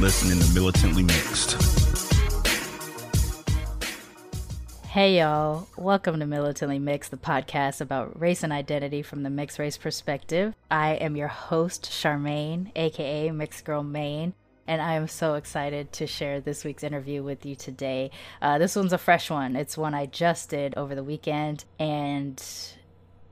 listening to Militantly Mixed. Hey, y'all. Welcome to Militantly Mixed, the podcast about race and identity from the mixed race perspective. I am your host, Sharmane, aka Mixed Girl Maine. And I am so excited to share this week's interview with you today. Uh, this one's a fresh one. It's one I just did over the weekend. And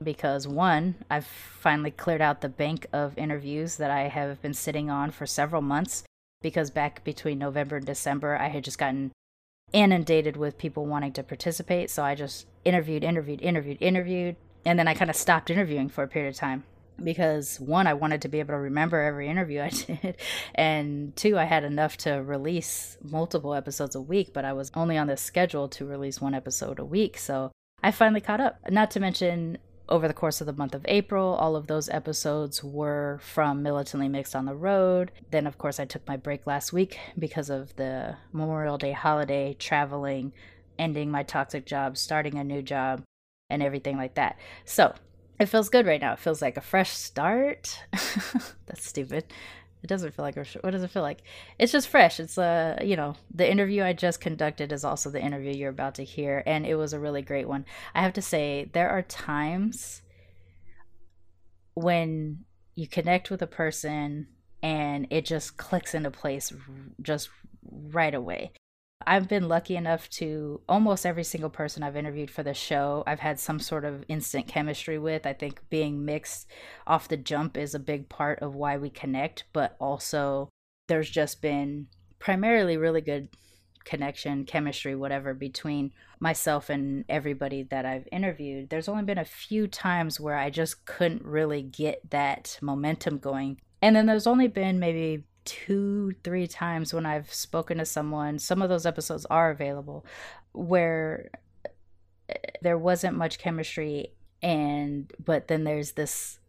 because one, I've finally cleared out the bank of interviews that I have been sitting on for several months. Because back between November and December, I had just gotten inundated with people wanting to participate. So I just interviewed, interviewed, interviewed, interviewed. And then I kind of stopped interviewing for a period of time because one, I wanted to be able to remember every interview I did. And two, I had enough to release multiple episodes a week, but I was only on the schedule to release one episode a week. So I finally caught up. Not to mention, over the course of the month of April, all of those episodes were from Militantly Mixed on the Road. Then, of course, I took my break last week because of the Memorial Day holiday, traveling, ending my toxic job, starting a new job, and everything like that. So, it feels good right now. It feels like a fresh start. That's stupid. It doesn't feel like a, what does it feel like? It's just fresh. It's uh, you know, the interview I just conducted is also the interview you're about to hear and it was a really great one. I have to say there are times when you connect with a person and it just clicks into place just right away. I've been lucky enough to almost every single person I've interviewed for the show, I've had some sort of instant chemistry with. I think being mixed off the jump is a big part of why we connect, but also there's just been primarily really good connection, chemistry, whatever, between myself and everybody that I've interviewed. There's only been a few times where I just couldn't really get that momentum going. And then there's only been maybe two, three times when I've spoken to someone, some of those episodes are available, where eh, there wasn't much chemistry and but then there's this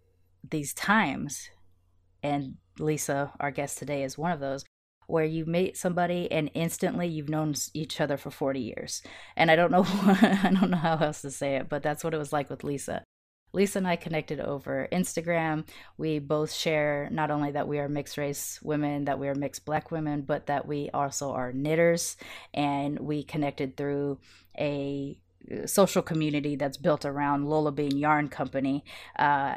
these times and Lisa our guest today is one of those where you meet somebody and instantly you've known each other for 40 years. And I don't know I don't know how else to say it but that's what it was like with Lisa Lisa and I connected over Instagram. We both share not only that we are mixed race women, that we are mixed black women, but that we also are knitters. And we connected through a uh, social community that's built around Lola Bean Yarn Company, uh,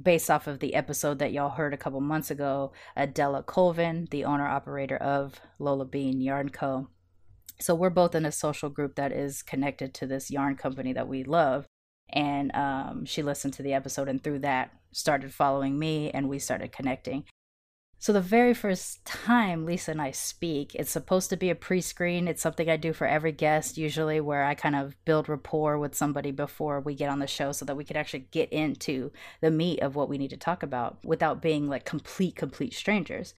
based off of the episode that y'all heard a couple months ago. Adela Colvin, the owner operator of Lola Bean Yarn Co. So we're both in a social group that is connected to this yarn company that we love and um, she listened to the episode and through that started following me and we started connecting. So the very first time lisa and i speak it's supposed to be a pre-screen. It's something i do for every guest usually where i kind of build rapport with somebody before we get on the show so that we could actually get into the meat of what we need to talk about without being like complete complete strangers.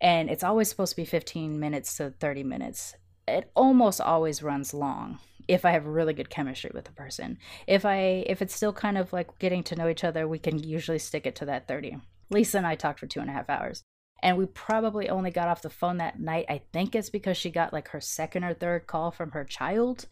And it's always supposed to be 15 minutes to 30 minutes. It almost always runs long if I have really good chemistry with a person. If I if it's still kind of like getting to know each other, we can usually stick it to that 30. Lisa and I talked for two and a half hours. And we probably only got off the phone that night. I think it's because she got like her second or third call from her child.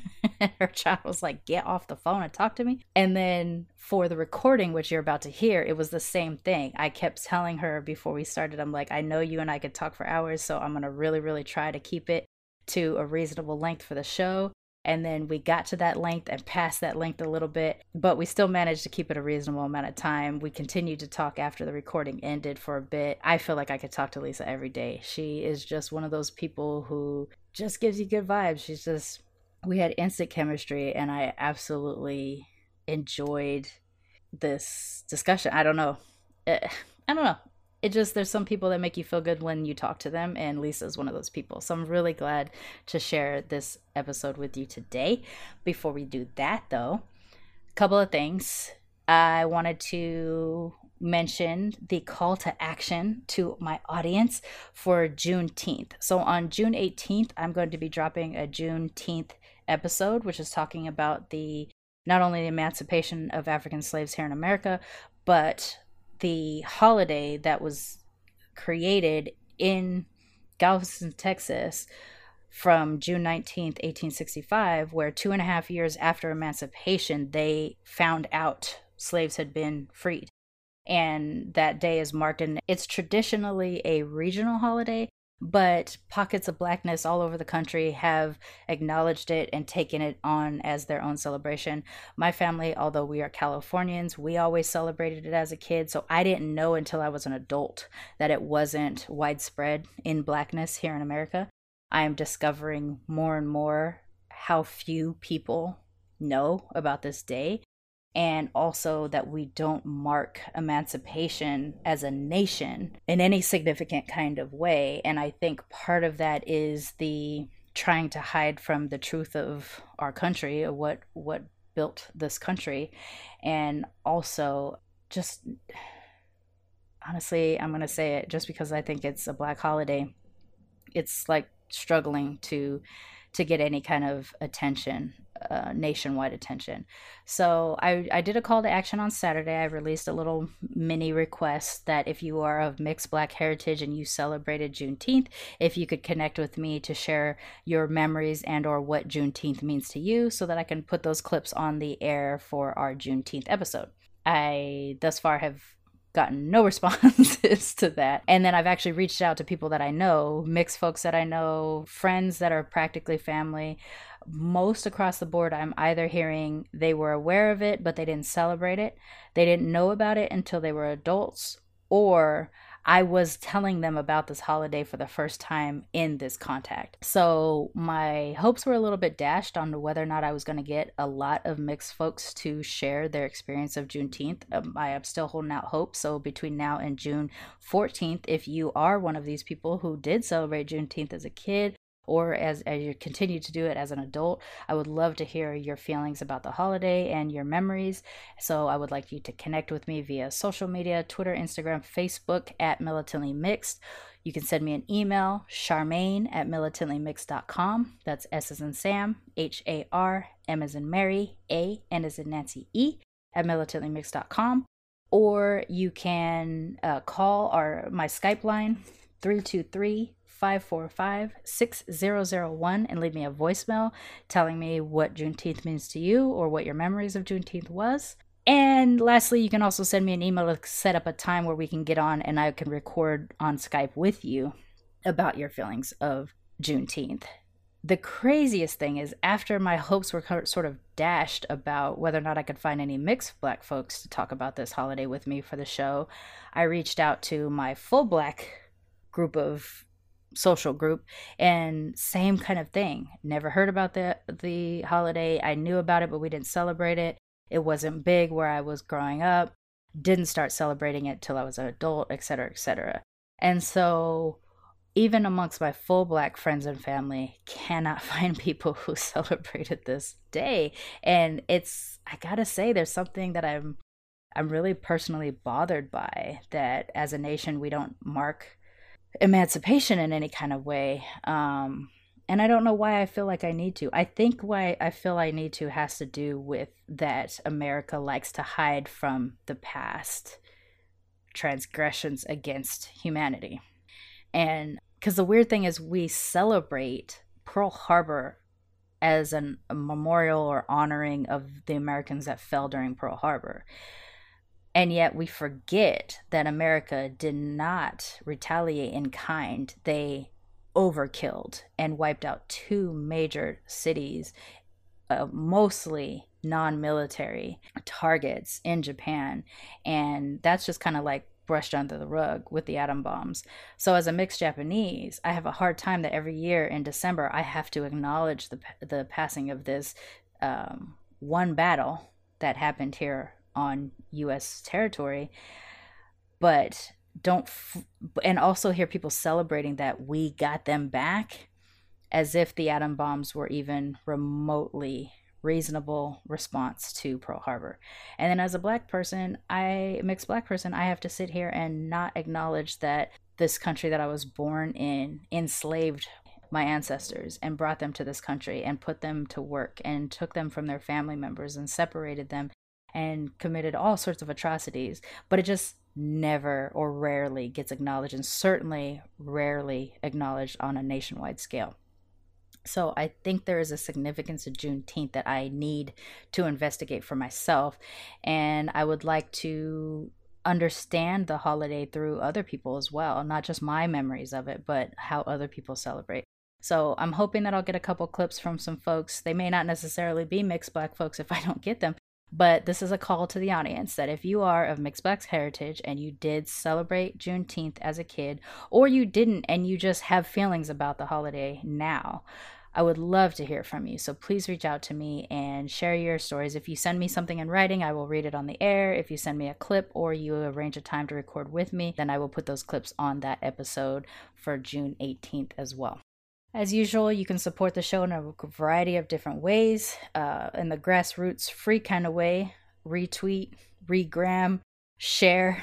her child was like, get off the phone and talk to me. And then for the recording, which you're about to hear, it was the same thing. I kept telling her before we started, I'm like, I know you and I could talk for hours, so I'm going to really, really try to keep it to a reasonable length for the show. And then we got to that length and passed that length a little bit, but we still managed to keep it a reasonable amount of time. We continued to talk after the recording ended for a bit. I feel like I could talk to Lisa every day. She is just one of those people who just gives you good vibes. She's just, we had instant chemistry, and I absolutely enjoyed this discussion. I don't know. Eh, I don't know it just there's some people that make you feel good when you talk to them and lisa is one of those people. So i'm really glad to share this episode with you today. Before we do that though a couple of things. I wanted to mention the call to action to my audience for Juneteenth. So on June 18th, I'm going to be dropping a Juneteenth episode, which is talking about the not only the emancipation of African slaves here in America, but the holiday that was created in Galveston, Texas from June 19th, 1865, where two and a half years after emancipation, they found out slaves had been freed. And that day is marked, and it's traditionally a regional holiday, but pockets of blackness all over the country have acknowledged it and taken it on as their own celebration. My family, although we are Californians, we always celebrated it as a kid, so I didn't know until I was an adult that it wasn't widespread in blackness here in America. I am discovering more and more how few people know about this day and also that we don't mark emancipation as a nation in any significant kind of way. And I think part of that is the trying to hide from the truth of our country, what what built this country, and also just honestly, I'm gonna say it just because I think it's a black holiday. It's like struggling to to get any kind of attention uh, nationwide attention. So I, I did a call to action on Saturday. I released a little mini request that if you are of mixed black heritage and you celebrated Juneteenth, if you could connect with me to share your memories and or what Juneteenth means to you so that I can put those clips on the air for our Juneteenth episode. I thus far have gotten no responses to that. And then I've actually reached out to people that I know, mixed folks that I know, friends that are practically family. Most across the board, I'm either hearing they were aware of it, but they didn't celebrate it. They didn't know about it until they were adults, or I was telling them about this holiday for the first time in this contact. So my hopes were a little bit dashed on whether or not I was going to get a lot of mixed folks to share their experience of Juneteenth. Um, I am still holding out hope. So between now and June 14th, if you are one of these people who did celebrate Juneteenth as a kid, or as, as you continue to do it as an adult. I would love to hear your feelings about the holiday and your memories. So I would like you to connect with me via social media Twitter, Instagram, Facebook at Militantly Mixed. You can send me an email, sharmane at militantlymixed.com. That's S as in Sam, H A R, M as in Mary, A, N as in Nancy E, at militantlymixed.com. Or you can uh, call our my Skype line, 323 545 6001 and leave me a voicemail telling me what Juneteenth means to you or what your memories of Juneteenth was. And lastly, you can also send me an email to set up a time where we can get on and I can record on Skype with you about your feelings of Juneteenth. The craziest thing is, after my hopes were sort of dashed about whether or not I could find any mixed black folks to talk about this holiday with me for the show, I reached out to my full black group of social group and same kind of thing. Never heard about the the holiday. I knew about it but we didn't celebrate it. It wasn't big where i was growing up. Didn't start celebrating it till i was an adult etc etc and so even amongst my full black friends and family cannot find people who celebrated this day. And it's i gotta say there's something that i'm i'm really personally bothered by that as a nation we don't mark emancipation in any kind of way. Um, and I don't know why I feel like I need to. I think why I feel I need to has to do with that America likes to hide from the past transgressions against humanity. And because the weird thing is, we celebrate Pearl Harbor as an, a memorial or honoring of the Americans that fell during Pearl Harbor. And yet we forget that America did not retaliate in kind. They overkilled and wiped out two major cities, uh, mostly non military targets in Japan. And that's just kind of like brushed under the rug with the atom bombs. So as a mixed Japanese, I have a hard time that every year in December I have to acknowledge the the passing of this um, one battle that happened here on U.S. territory, but don't f- and also hear people celebrating that we got them back as if the atom bombs were even remotely reasonable response to Pearl Harbor. And then as a black person, I mixed black person, I have to sit here and not acknowledge that this country that I was born in enslaved my ancestors and brought them to this country and put them to work and took them from their family members and separated them and committed all sorts of atrocities. But it just never or rarely gets acknowledged and certainly rarely acknowledged on a nationwide scale. So I think there is a significance of Juneteenth that I need to investigate for myself. And I would like to understand the holiday through other people as well, not just my memories of it, but how other people celebrate. So I'm hoping that I'll get a couple clips from some folks. They may not necessarily be mixed black folks if I don't get them, but this is a call to the audience that if you are of mixed black heritage and you did celebrate Juneteenth as a kid, or you didn't and you just have feelings about the holiday now, I would love to hear from you. So please reach out to me and share your stories. If you send me something in writing, I will read it on the air. If you send me a clip or you arrange a time to record with me, then I will put those clips on that episode for June 18th as well. As usual, you can support the show in a variety of different ways. Uh, in the grassroots, free kind of way retweet, regram, share,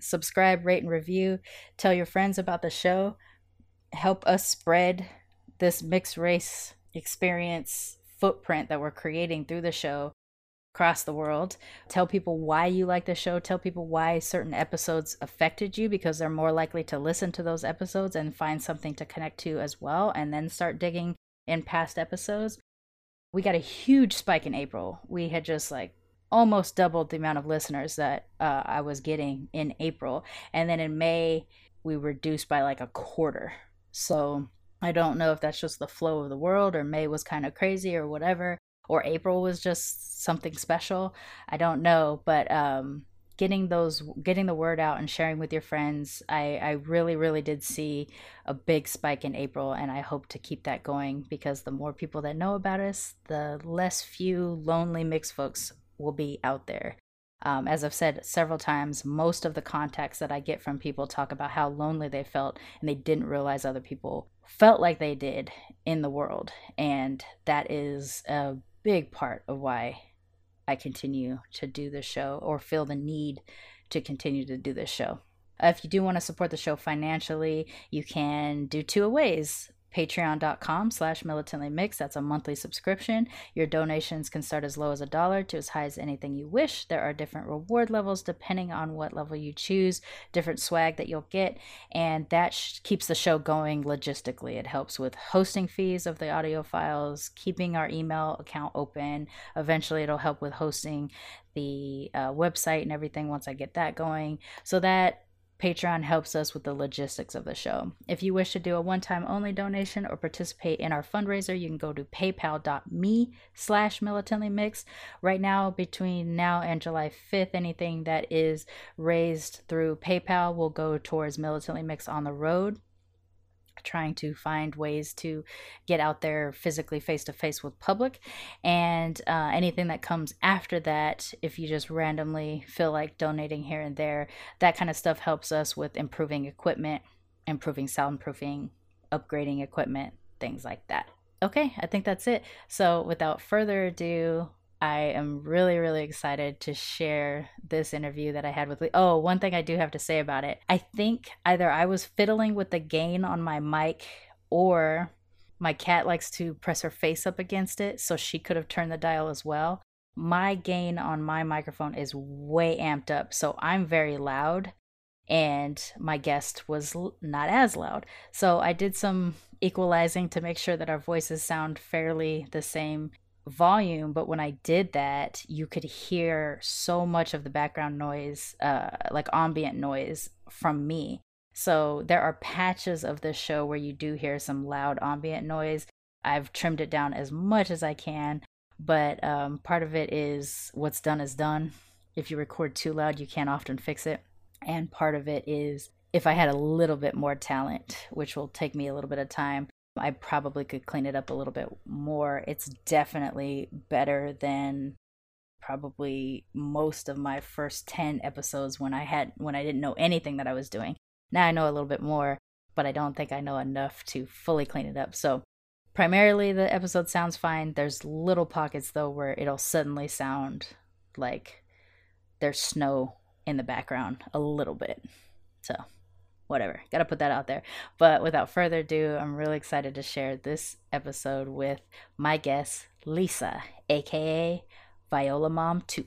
subscribe, rate, and review. Tell your friends about the show. Help us spread this mixed race experience footprint that we're creating through the show across the world. Tell people why you like the show. Tell people why certain episodes affected you because they're more likely to listen to those episodes and find something to connect to as well, and then start digging in past episodes. We got a huge spike in April. We had just like almost doubled the amount of listeners that uh, I was getting in April. And then in May, we reduced by like a quarter. So I don't know if that's just the flow of the world or May was kind of crazy or whatever or April was just something special. I don't know, but um getting those getting the word out and sharing with your friends, I I really really did see a big spike in April and I hope to keep that going because the more people that know about us, the less few lonely mixed folks will be out there. Um, as I've said several times, most of the contacts that I get from people talk about how lonely they felt and they didn't realize other people felt like they did in the world. And that is a big part of why I continue to do the show or feel the need to continue to do this show. If you do want to support the show financially, you can do two ways patreon.com slash militantly that's a monthly subscription. Your donations can start as low as a dollar to as high as anything you wish. There are different reward levels depending on what level you choose different swag that you'll get and that sh- keeps the show going logistically. It helps with hosting fees of the audio files keeping our email account open. Eventually it'll help with hosting the uh, website and everything once i get that going. So that Patreon helps us with the logistics of the show. If you wish to do a one-time only donation or participate in our fundraiser, you can go to paypal.me slash militantly mixed. Right now, between now and July 5th, anything that is raised through PayPal will go towards militantly mixed on the road trying to find ways to get out there physically face to face with public. And uh, anything that comes after that if you just randomly feel like donating here and there that kind of stuff helps us with improving equipment improving soundproofing upgrading equipment things like that. Okay i think that's it. So without further ado I am really, really excited to share this interview that I had with Lee. Oh, one thing I do have to say about it. I think either I was fiddling with the gain on my mic or my cat likes to press her face up against it, so she could have turned the dial as well. My gain on my microphone is way amped up, so I'm very loud, and my guest was not as loud. So I did some equalizing to make sure that our voices sound fairly the same volume but when i did that you could hear so much of the background noise uh like ambient noise from me. So there are patches of this show where you do hear some loud ambient noise. I've trimmed it down as much as i can but um, part of it is what's done is done. If you record too loud you can't often fix it. And part of it is if i had a little bit more talent which will take me a little bit of time I probably could clean it up a little bit more. It's definitely better than probably most of my first 10 episodes when I had when I didn't know anything that I was doing. Now I know a little bit more, but I don't think I know enough to fully clean it up. So primarily the episode sounds fine. There's little pockets though where it'll suddenly sound like there's snow in the background a little bit. So, whatever. Got to put that out there. But without further ado, I'm really excited to share this episode with my guest, Lisa, aka ViolaMom2.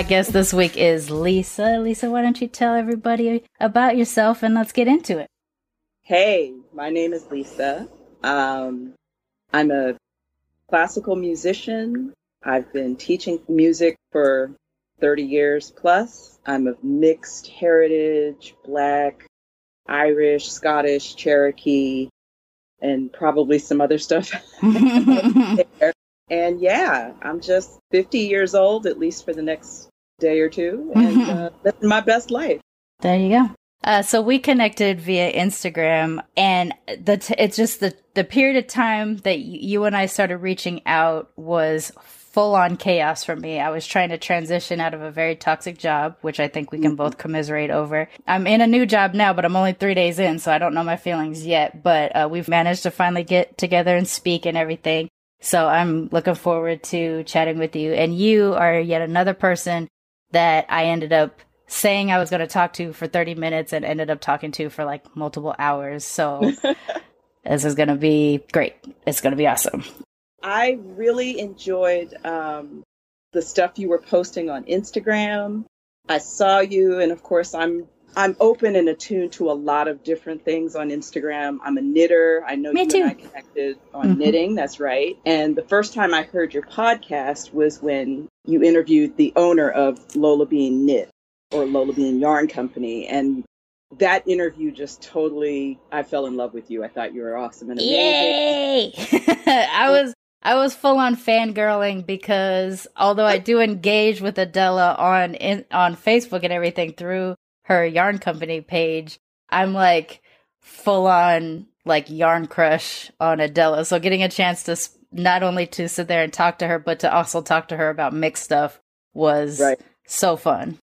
My guest this week is Lisa. Lisa, why don't you tell everybody about yourself and let's get into it? Hey, my name is Lisa. Um, I'm a classical musician. I've been teaching music for 30 years plus. I'm of mixed heritage, black, Irish, Scottish, Cherokee, and probably some other stuff. And yeah, I'm just 50 years old, at least for the next day or two, and mm-hmm. uh, living my best life. There you go. Uh, so we connected via Instagram, and the t- it's just the the period of time that y- you and I started reaching out was full on chaos for me. I was trying to transition out of a very toxic job, which I think we can mm-hmm. both commiserate over. I'm in a new job now, but I'm only three days in, so I don't know my feelings yet. But uh, we've managed to finally get together and speak and everything. So I'm looking forward to chatting with you. And you are yet another person that I ended up saying I was going to talk to for 30 minutes and ended up talking to for like multiple hours. So this is going to be great. It's going to be awesome. I really enjoyed um, the stuff you were posting on Instagram. I saw you, and of course, I'm I'm open and attuned to a lot of different things on Instagram. I'm a knitter. I know Me you too. and I connected on mm-hmm. knitting. That's right. And the first time I heard your podcast was when you interviewed the owner of Lola Bean Knit or Lola Bean Yarn Company. And that interview just totally, I fell in love with you. I thought you were awesome and amazing. Yay! I was I was full on fangirling because although I do engage with Adela on in, on Facebook and everything through her yarn company page, I'm like full on like yarn crush on Adela. So getting a chance to not only to sit there and talk to her, but to also talk to her about mixed stuff was right. so fun.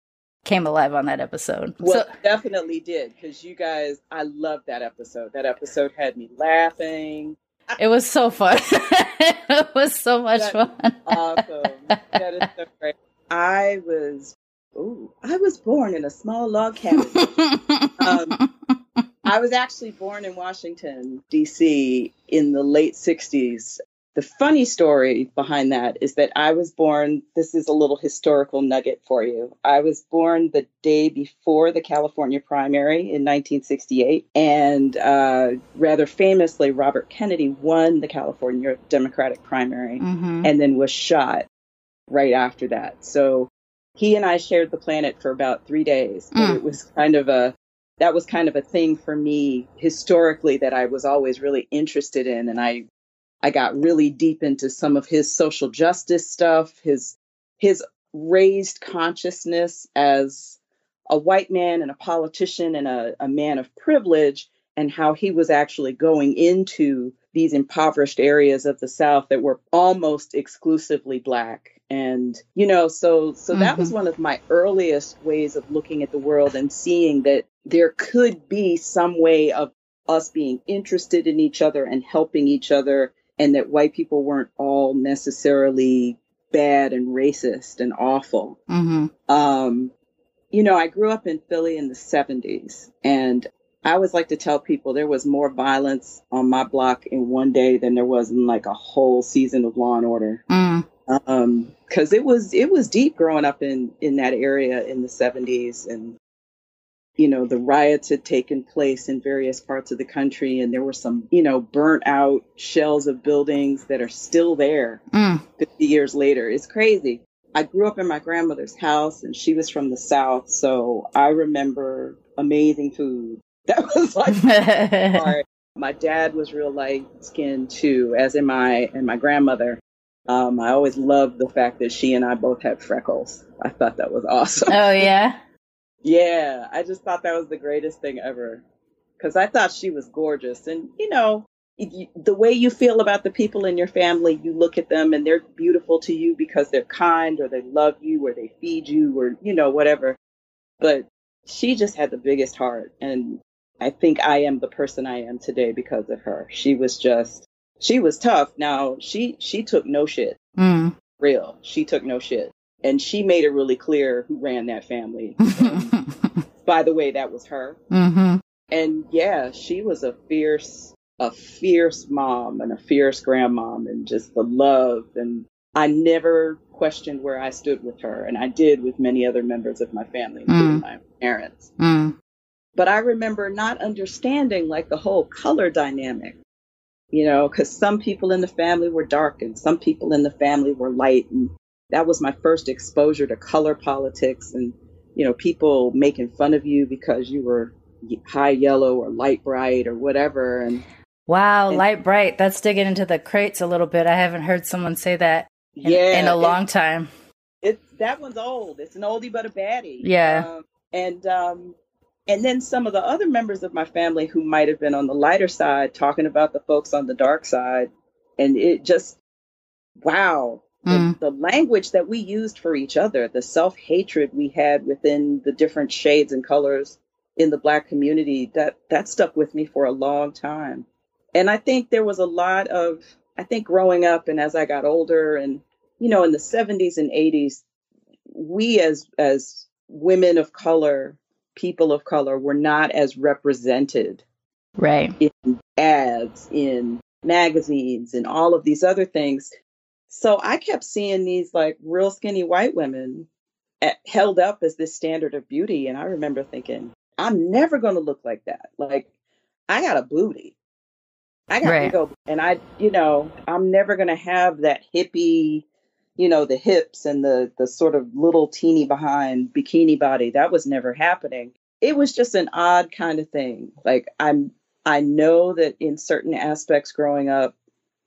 Came alive on that episode. Well, so, definitely did because you guys, I love that episode. That episode had me laughing. It was so fun. it was so much that fun. awesome. That is so great. I was Ooh, I was born in a small log cabin. um, I was actually born in Washington, D.C. in the late 60s. The funny story behind that is that I was born, this is a little historical nugget for you. I was born the day before the California primary in 1968. And uh, rather famously, Robert Kennedy won the California Democratic primary mm-hmm. and then was shot right after that. So he and I shared the planet for about three days. Mm. It was kind of a that was kind of a thing for me historically that I was always really interested in, and I I got really deep into some of his social justice stuff, his his raised consciousness as a white man and a politician and a, a man of privilege, and how he was actually going into these impoverished areas of the South that were almost exclusively black and you know so so mm-hmm. that was mm-hmm. one of my earliest ways of looking at the world and seeing that there could be some way of us being interested in each other and helping each other and that white people weren't all necessarily bad and racist and awful mm-hmm. um, you know i grew up in philly in the 70s and I always like to tell people there was more violence on my block in one day than there was in like a whole season of Law and Order. Mm. Um, because it was it was deep growing up in in that area in the 70s and you know the riots had taken place in various parts of the country and there were some you know burnt out shells of buildings that are still there mm. 50 years later it's crazy i grew up in my grandmother's house and she was from the south so i remember amazing food that was like my dad was real light skinned too as am i and my grandmother Um, I always loved the fact that she and I both had freckles. I thought that was awesome. Oh yeah. yeah, I just thought that was the greatest thing ever because I thought she was gorgeous, and you know, you, the way you feel about the people in your family, you look at them and they're beautiful to you because they're kind or they love you or they feed you or you know whatever. But she just had the biggest heart, and I think I am the person I am today because of her. She was just she was tough. Now she she took no shit. Mm. Real. She took no shit. And she made it really clear who ran that family. by the way, that was her. mm-hmm. And yeah, she was a fierce, a fierce mom and a fierce grandmom and just the love. And I never questioned where I stood with her. And I did with many other members of my family, including my parents. Mm. But I remember not understanding like the whole color dynamic you know, because some people in the family were dark and some people in the family were light. And that was my first exposure to color politics and, you know, people making fun of you because you were high yellow or light bright or whatever. And wow, and, light bright. That's digging into the crates a little bit. I haven't heard someone say that in, yeah, in a long it, time. It's that one's old. It's an oldie but a baddie. Yeah. Um, and um, and then some of the other members of my family who might have been on the lighter side talking about the folks on the dark side. And it just wow. Mm. the, the language that we used for each other the self-hatred we had within the different shades and colors in the black community that that stuck with me for a long time. And i think there was a lot of i think growing up and as i got older and you know in the 70s and 80s we as as women of color people of color were not as represented right. in ads in magazines and all of these other things. So i kept seeing these like real skinny white women at, held up as this standard of beauty and i remember thinking i'm never going to look like that. Like i got a booty. I got Right. to go and i you know i'm never going to have that hippie you know the hips and the the sort of little teeny behind bikini body that was never happening. It was just an odd kind of thing. Like i'm i know that in certain aspects growing up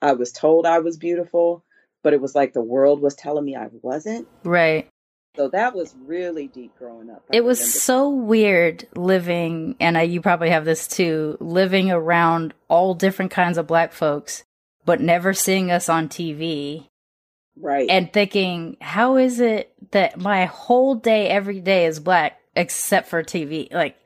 i was told i was beautiful but it was like the world was telling me i wasn't. Right. So that was really deep growing up I it was remember. so weird living and I, you probably have this too living around all different kinds of black folks but never seeing us on tv right and thinking how is it that my whole day every day is black except for tv like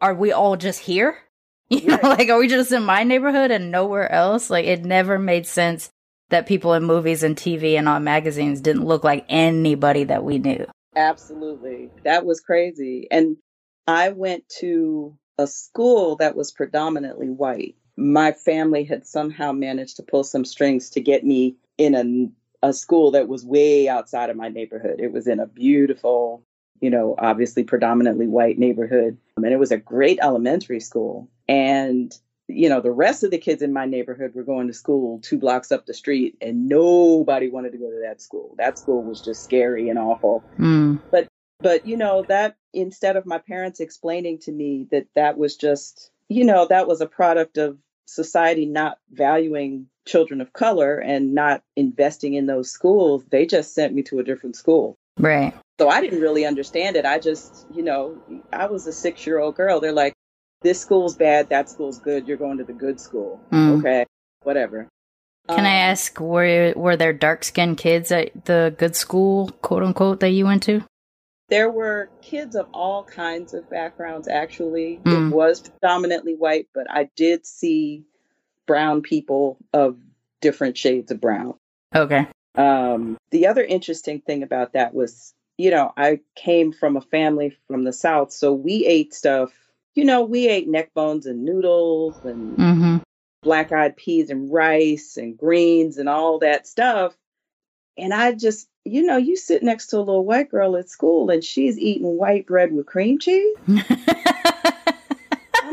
are we all just here you know Right. like are we just in my neighborhood and nowhere else like it never made sense that people in movies and tv and on magazines didn't look like anybody that we knew Absolutely. That was crazy. And I went to a school that was predominantly white. My family had somehow managed to pull some strings to get me in a, a school that was way outside of my neighborhood. It was in a beautiful, you know, obviously predominantly white neighborhood. Um, and it was a great elementary school. And you know, the rest of the kids in my neighborhood were going to school two blocks up the street, and nobody wanted to go to that school. That school was just scary and awful. mm. But, you know, that instead of my parents explaining to me that that was just, you know, that was a product of society not valuing children of color and not investing in those schools, they just sent me to a different school. right So I didn't really understand it. I just, you know, I was a six year old girl. They're like, this school's bad, that school's good, you're going to the good school. Mm. Okay, whatever. Can I Um, ask, were were there dark skinned kids at the good school, quote unquote, that you went to? There were kids of all kinds of backgrounds, actually. Mm. It was predominantly white, but I did see brown people of different shades of brown. Okay. Um, the other interesting thing about that was, you know, I came from a family from the South, so we ate stuff, you know, we ate neck bones and noodles and Mm-hmm. black eyed peas and rice and greens and all that stuff. And I just, you know, you sit next to a little white girl at school and she's eating white bread with cream cheese. I'm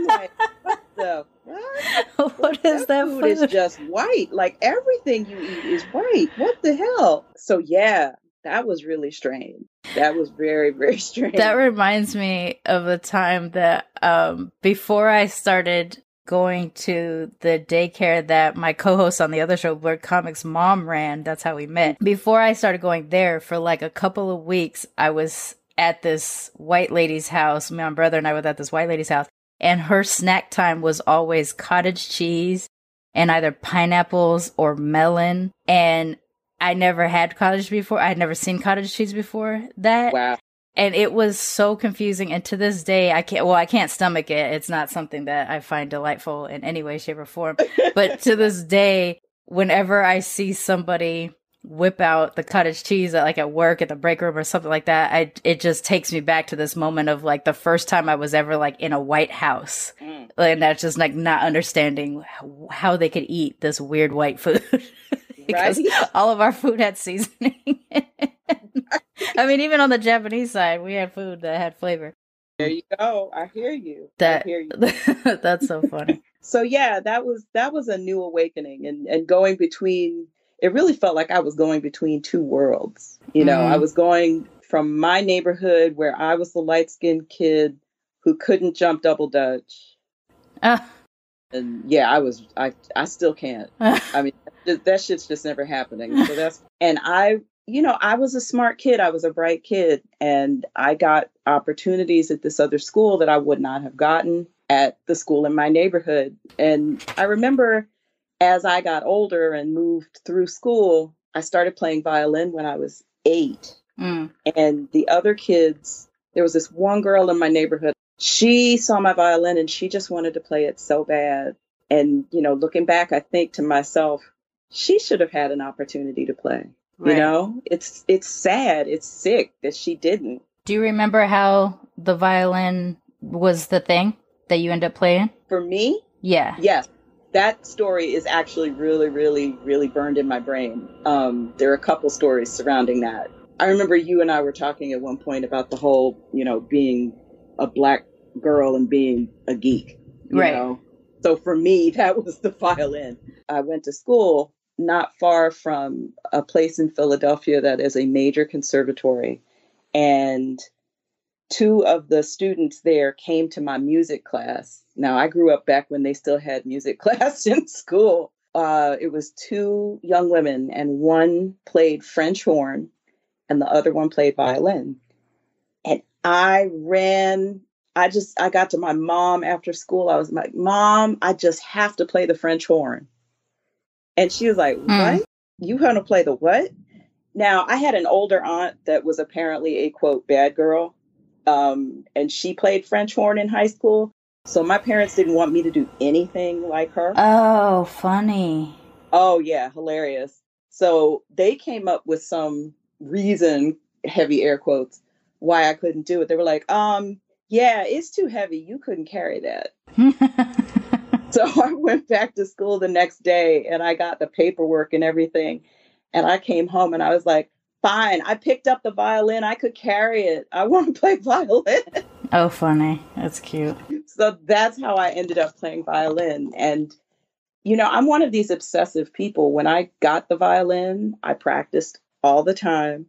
like, what the what? what is that food food? is just white. Like everything you eat is white. What the hell? So yeah, that was really strange. That was very, very strange. That reminds me of a time that um before I started going to the daycare that my co-host on the other show, Blerd Comics mom ran. That's how we met. Before I started going there for like a couple of weeks, I was at this white lady's house. My brother and I were at this white lady's house and her snack time was always cottage cheese and either pineapples or melon. And I never had cottage before. I had never seen cottage cheese before that. Wow. And it was so confusing. And to this day, I can't, well, I can't stomach it. It's not something that I find delightful in any way, shape, or form. but to this day, whenever I see somebody whip out the cottage cheese at, like at work at the break room or something like that i it just takes me back to this moment of like the first time i was ever like in a white house. Mm. and that's just like not understanding how, they could eat this weird white food. Because right? all of our food had seasoning. I mean even on the japanese side we had food that had flavor. There you go. I hear you. That I hear you. that's so funny. So yeah that was that was a new awakening and and going between it really felt like I was going between two worlds. You know, mm. I was going from my neighborhood where I was the light skinned kid who couldn't jump double dutch. Uh. And yeah, I was, I, I still can't. I mean, that shit's just never happening. So that's, and I, you know, I was a smart kid. I was a bright kid and I got opportunities at this other school that I would not have gotten at the school in my neighborhood. And I remember as I got older and moved through school, I started playing violin when I was eight. Mm. And the other kids, there was this one girl in my neighborhood. She saw my violin and she just wanted to play it so bad. And, you know, looking back, I think to myself, she should have had an opportunity to play. Right. You know, it's it's sad, it's sick that she didn't. Do you remember how the violin was the thing that you end up playing? For me? Yeah. Yes that story is actually really, really, really burned in my brain. Um, there are a couple stories surrounding that. I remember you and I were talking at one point about the whole, you know, being a black girl and being a geek. right. Know? So for me, that was the violin. I went to school not far from a place in Philadelphia that is a major conservatory. And two of the students there came to my music class. Now, I grew up back when they still had music class in school. Uh, it was two young women, and one played French horn, and the other one played violin. And I ran. I just I got to my mom after school. I was like, "Mom, I just have to play the French horn." And she was like, mm. "What? You want to play the what?" Now, I had an older aunt that was apparently a quote bad girl um, and she played French horn in high school. So my parents didn't want me to do anything like her. Oh, funny. Oh, yeah, hilarious. So they came up with some reason, heavy air quotes, why I couldn't do it. They were like, um, yeah, it's too heavy. You couldn't carry that. so I went back to school the next day and I got the paperwork and everything. And I came home and I was like, fine. I picked up the violin. I could carry it. I want to play violin. Oh, funny. That's cute. So that's how I ended up playing violin. And, you know, I'm one of these obsessive people. When I got the violin, I practiced all the time.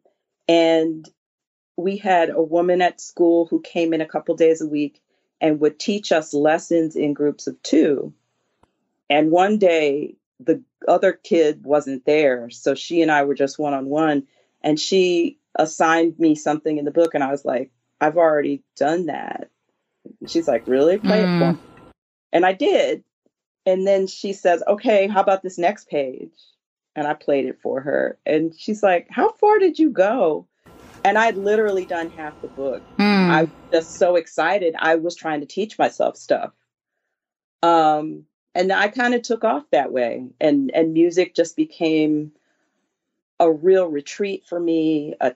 And we had a woman at school who came in a couple days a week and would teach us lessons in groups of two. And one day, the other kid wasn't there. So she and I were just one on one and she assigned me something in the book and I was like, I've already done that. she's like, Really? Play mm. it for. And I did. And then she says, Okay, how about this next page? And I played it for her. And she's like, How far did you go? And I'd literally done half the book. Mm. I was just so excited. I was trying to teach myself stuff. Um, and I kind of took off that way. And and music just became a real retreat for me, a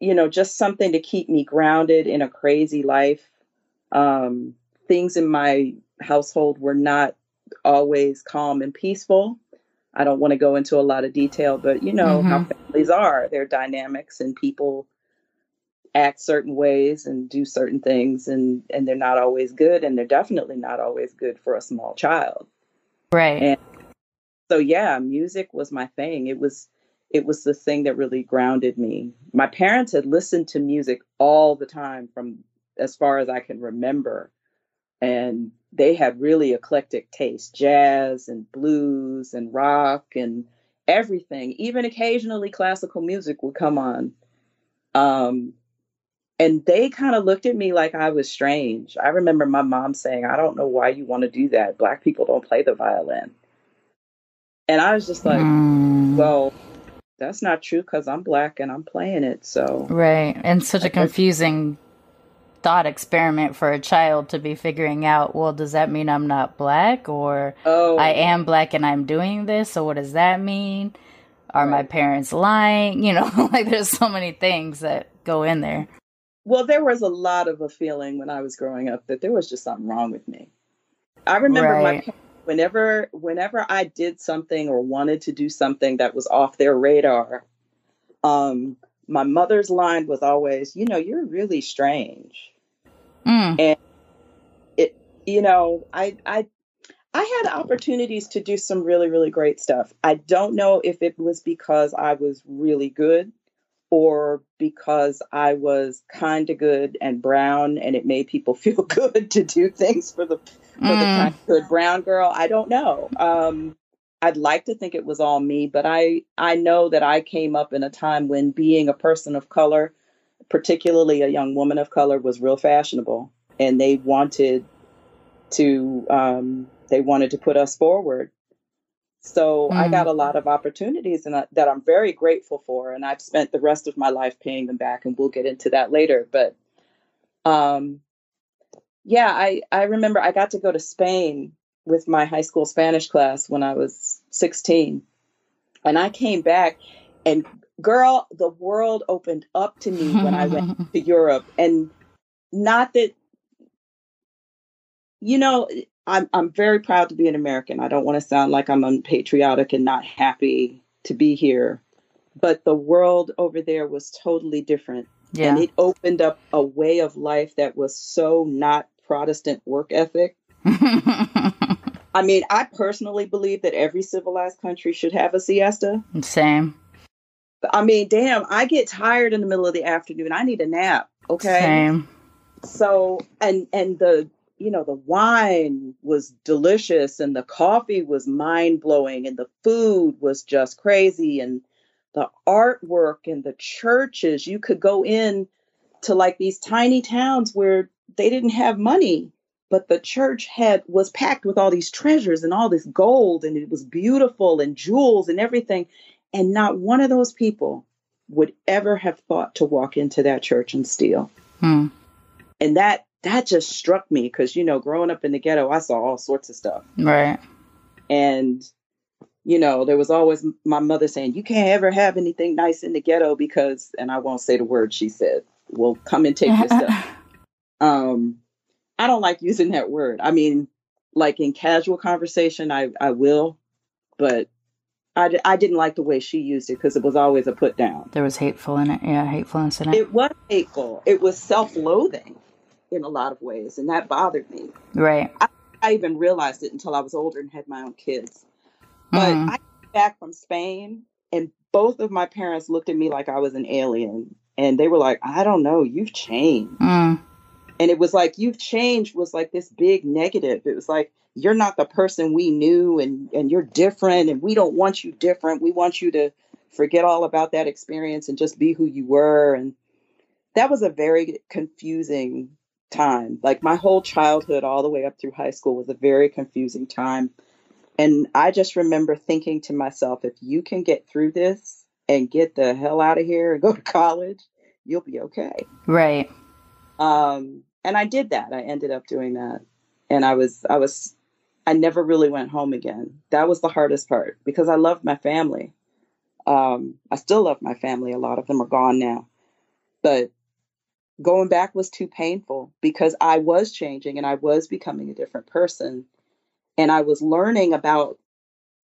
you know, just something to keep me grounded in a crazy life. Um, things in my household were not always calm and peaceful. I don't want to go into a lot of detail, but you know mm-hmm. how families are. They're dynamics and people act certain ways and do certain things and and they're not always good and they're definitely not always good for a small child. Right. And so yeah, music was my thing. It was it was the thing that really grounded me. My parents had listened to music all the time from as far as I can remember. and they had really eclectic taste jazz and blues and rock and everything even occasionally classical music would come on um, and they kind of looked at me like i was strange i remember my mom saying i don't know why you want to do that black people don't play the violin and i was just like mm. well that's not true because i'm black and i'm playing it so right and such a confusing thought experiment for a child to be figuring out well does that mean i'm not black or oh. i am black and i'm doing this so what does that mean are right. my parents lying you know like there's so many things that go in there well there was a lot of a feeling when i was growing up that there was just something wrong with me i remember right. my whenever whenever i did something or wanted to do something that was off their radar um my mother's line was always you know you're really strange Mm. And it, you know, I, I, I had opportunities to do some really, really great stuff. I don't know if it was because I was really good or because I was kind of good and brown and it made people feel good to do things for the for mm. the kind of good brown girl. I don't know. Um, I'd like to think it was all me, but I I know that I came up in a time when being a person of color particularly a young woman of color, was real fashionable, and they wanted to um, they wanted to put us forward. So mm. I got a lot of opportunities, and that I'm very grateful for, and I've spent the rest of my life paying them back, and we'll get into that later. But um, yeah, I I remember I got to go to Spain with my high school Spanish class when I was 16, and I came back and girl, the world opened up to me when I went to Europe. And not that, you know, I'm, I'm very proud to be an American. I don't want to sound like I'm unpatriotic and not happy to be here. But the world over there was totally different. Yeah. And it opened up a way of life that was so not Protestant work ethic. I mean, I personally believe that every civilized country should have a siesta. Same. I mean, damn, I get tired in the middle of the afternoon. I need a nap. Okay. Same. So and and the you know the wine was delicious and the coffee was mind blowing and the food was just crazy and the artwork and the churches you could go in to like these tiny towns where they didn't have money but the church had was packed with all these treasures and all this gold and it was beautiful and jewels and everything and not one of those people would ever have thought to walk into that church and steal. Hmm. And that that just struck me because you know, growing up in the ghetto, I saw all sorts of stuff. Right. And you know, there was always my mother saying, "You can't ever have anything nice in the ghetto because," and I won't say the word she said. "Well, come and take your stuff." Um, I don't like using that word. I mean, like in casual conversation, I I will, but I d- I didn't like the way she used it because it was always a put down. There was hateful in it. Yeah, hateful in it. It was hateful. It was self loathing in a lot of ways, and that bothered me. Right. I, I, even realized it until I was older and had my own kids. But mm-hmm. I came back from Spain, and both of my parents looked at me like I was an alien, and they were like, "I don't know, you've changed." Mm. And it was like, "You've changed" was like this big negative. It was like you're not the person we knew and and you're different and we don't want you different we want you to forget all about that experience and just be who you were and that was a very confusing time like my whole childhood all the way up through high school was a very confusing time and i just remember thinking to myself if you can get through this and get the hell out of here and go to college you'll be okay right um and i did that i ended up doing that and i was i was I never really went home again. That was the hardest part because I loved my family. Um, I still love my family. A lot of them are gone now. But going back was too painful because I was changing and I was becoming a different person. And I was learning about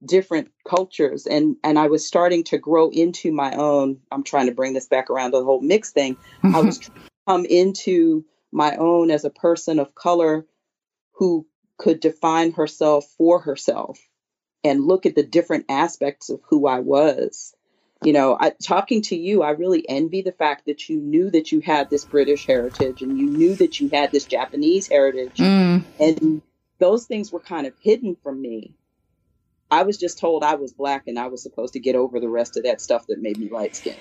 different cultures and and I was starting to grow into my own I'm trying to bring this back around to the whole mix thing. I was mm-hmm. trying to come into my own as a person of color who could define herself for herself and look at the different aspects of who I was. You know, I, talking to you, I really envy the fact that you knew that you had this British heritage and you knew that you had this Japanese heritage. Mm. And those things were kind of hidden from me. I was just told I was black and I was supposed to get over the rest of that stuff that made me light skinned.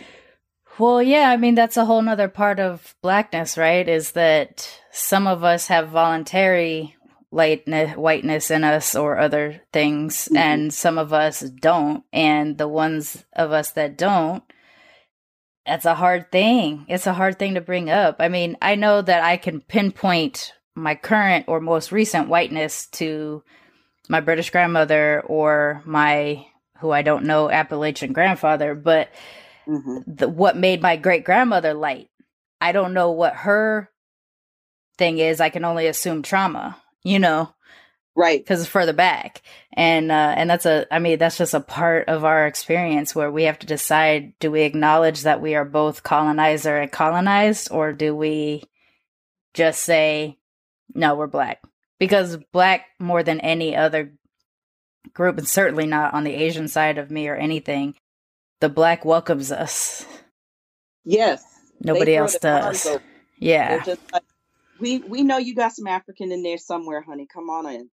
Well, yeah, I mean, that's a whole nother part of blackness, right? Is that some of us have voluntary lightness, whiteness in us or other things, mm-hmm. and some of us don't. And the ones of us that don't, that's a hard thing. It's a hard thing to bring up. I mean, I know that I can pinpoint my current or most recent whiteness to my British grandmother or my, who I don't know, Appalachian grandfather, but mm-hmm. the, what made my great grandmother light. I don't know what her thing is. I can only assume trauma, you know, right? Because it's further back, and uh, and that's a. I mean, that's just a part of our experience where we have to decide: do we acknowledge that we are both colonizer and colonized, or do we just say, no, we're black? Because black more than any other group, and certainly not on the Asian side of me or anything, the black welcomes us. Yes. Nobody else does. Yeah. We we know you got some African in there somewhere, honey. Come on in.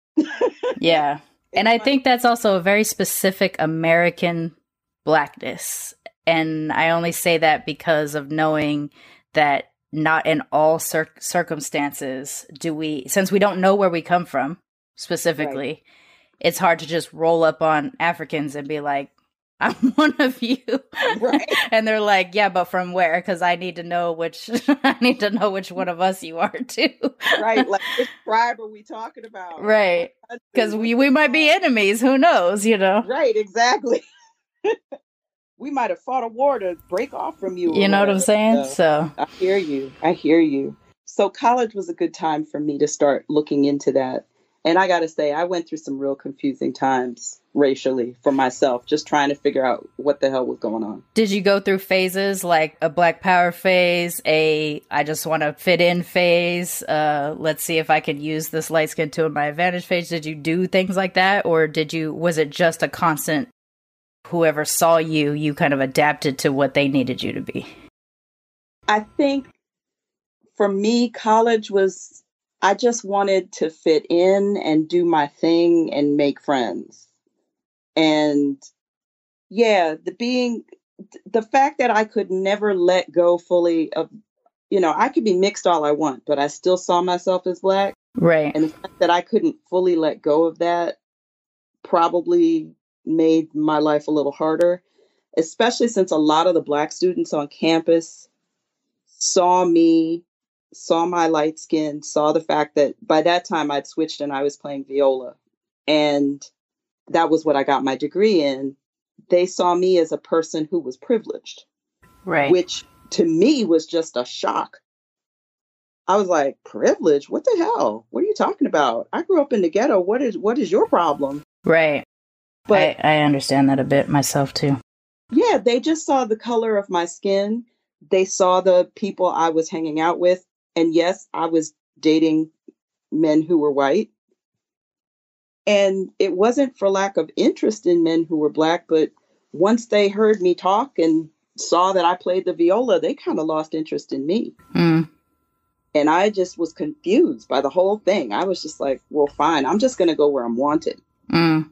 yeah. And I think that's also a very specific American blackness. And I only say that because of knowing that not in all cir- circumstances do we, since we don't know where we come from specifically, right. it's hard to just roll up on Africans and be like, I'm one of you. Right. and they're like, yeah, but from where? Because I need to know which I need to know which one of us you are too. right. Like which tribe are we talking about? Right. Because we, we might be enemies. Who knows, you know? Right, exactly. we might have fought a war to break off from you. You know whatever. what I'm saying? So, so I hear you. I hear you. So college was a good time for me to start looking into that. And I got to say, I went through some real confusing times racially for myself, just trying to figure out what the hell was going on. Did you go through phases like a Black Power phase, a I just want to fit in phase? Uh, let's see if I can use this light skin to my advantage phase. Did you do things like that, or did you? Was it just a constant? Whoever saw you, you kind of adapted to what they needed you to be. I think for me, college was I just wanted to fit in and do my thing and make friends and yeah the being the fact that i could never let go fully of you know i could be mixed all i want but i still saw myself as black. Right. And the fact that i couldn't fully let go of that probably made my life a little harder especially since a lot of the black students on campus saw me saw my light skin saw the fact that by that time i'd switched and i was playing viola. And that was what I got my degree in, they saw me as a person who was privileged. Right. Which to me was just a shock. I was like, privilege? What the hell? What are you talking about? I grew up in the ghetto. What is what is your problem? Right. But I, I understand that a bit myself too. Yeah, they just saw the color of my skin. They saw the people I was hanging out with. And yes, I was dating men who were white. And it wasn't for lack of interest in men who were black, but once they heard me talk and saw that I played the viola, they kind of lost interest in me. Mm. And I just was confused by the whole thing. I was just like, well, fine, I'm just going to go where I'm wanted. Mm.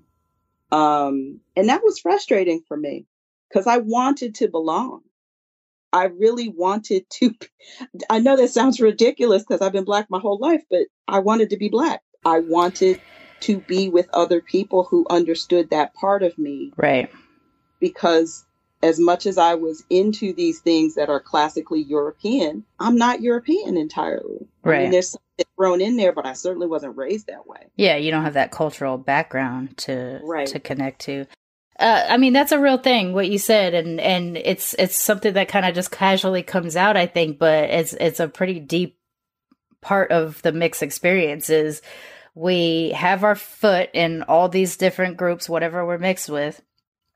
Um, and that was frustrating for me because I wanted to belong. I really wanted to. I know that sounds ridiculous because I've been black my whole life, but I wanted to be black. I wanted to be with other people who understood that part of me. Right. Because as much as I was into these things that are classically European, I'm not European entirely. Right. I mean, there's something thrown in there, but I certainly wasn't raised that way. Yeah, you don't have that cultural background to right. to connect to. Uh, I mean, that's a real thing. What you said, and and it's it's something that kind of just casually comes out. I think, but it's it's a pretty deep part of the mix experience. We have our foot in all these different groups, whatever we're mixed with.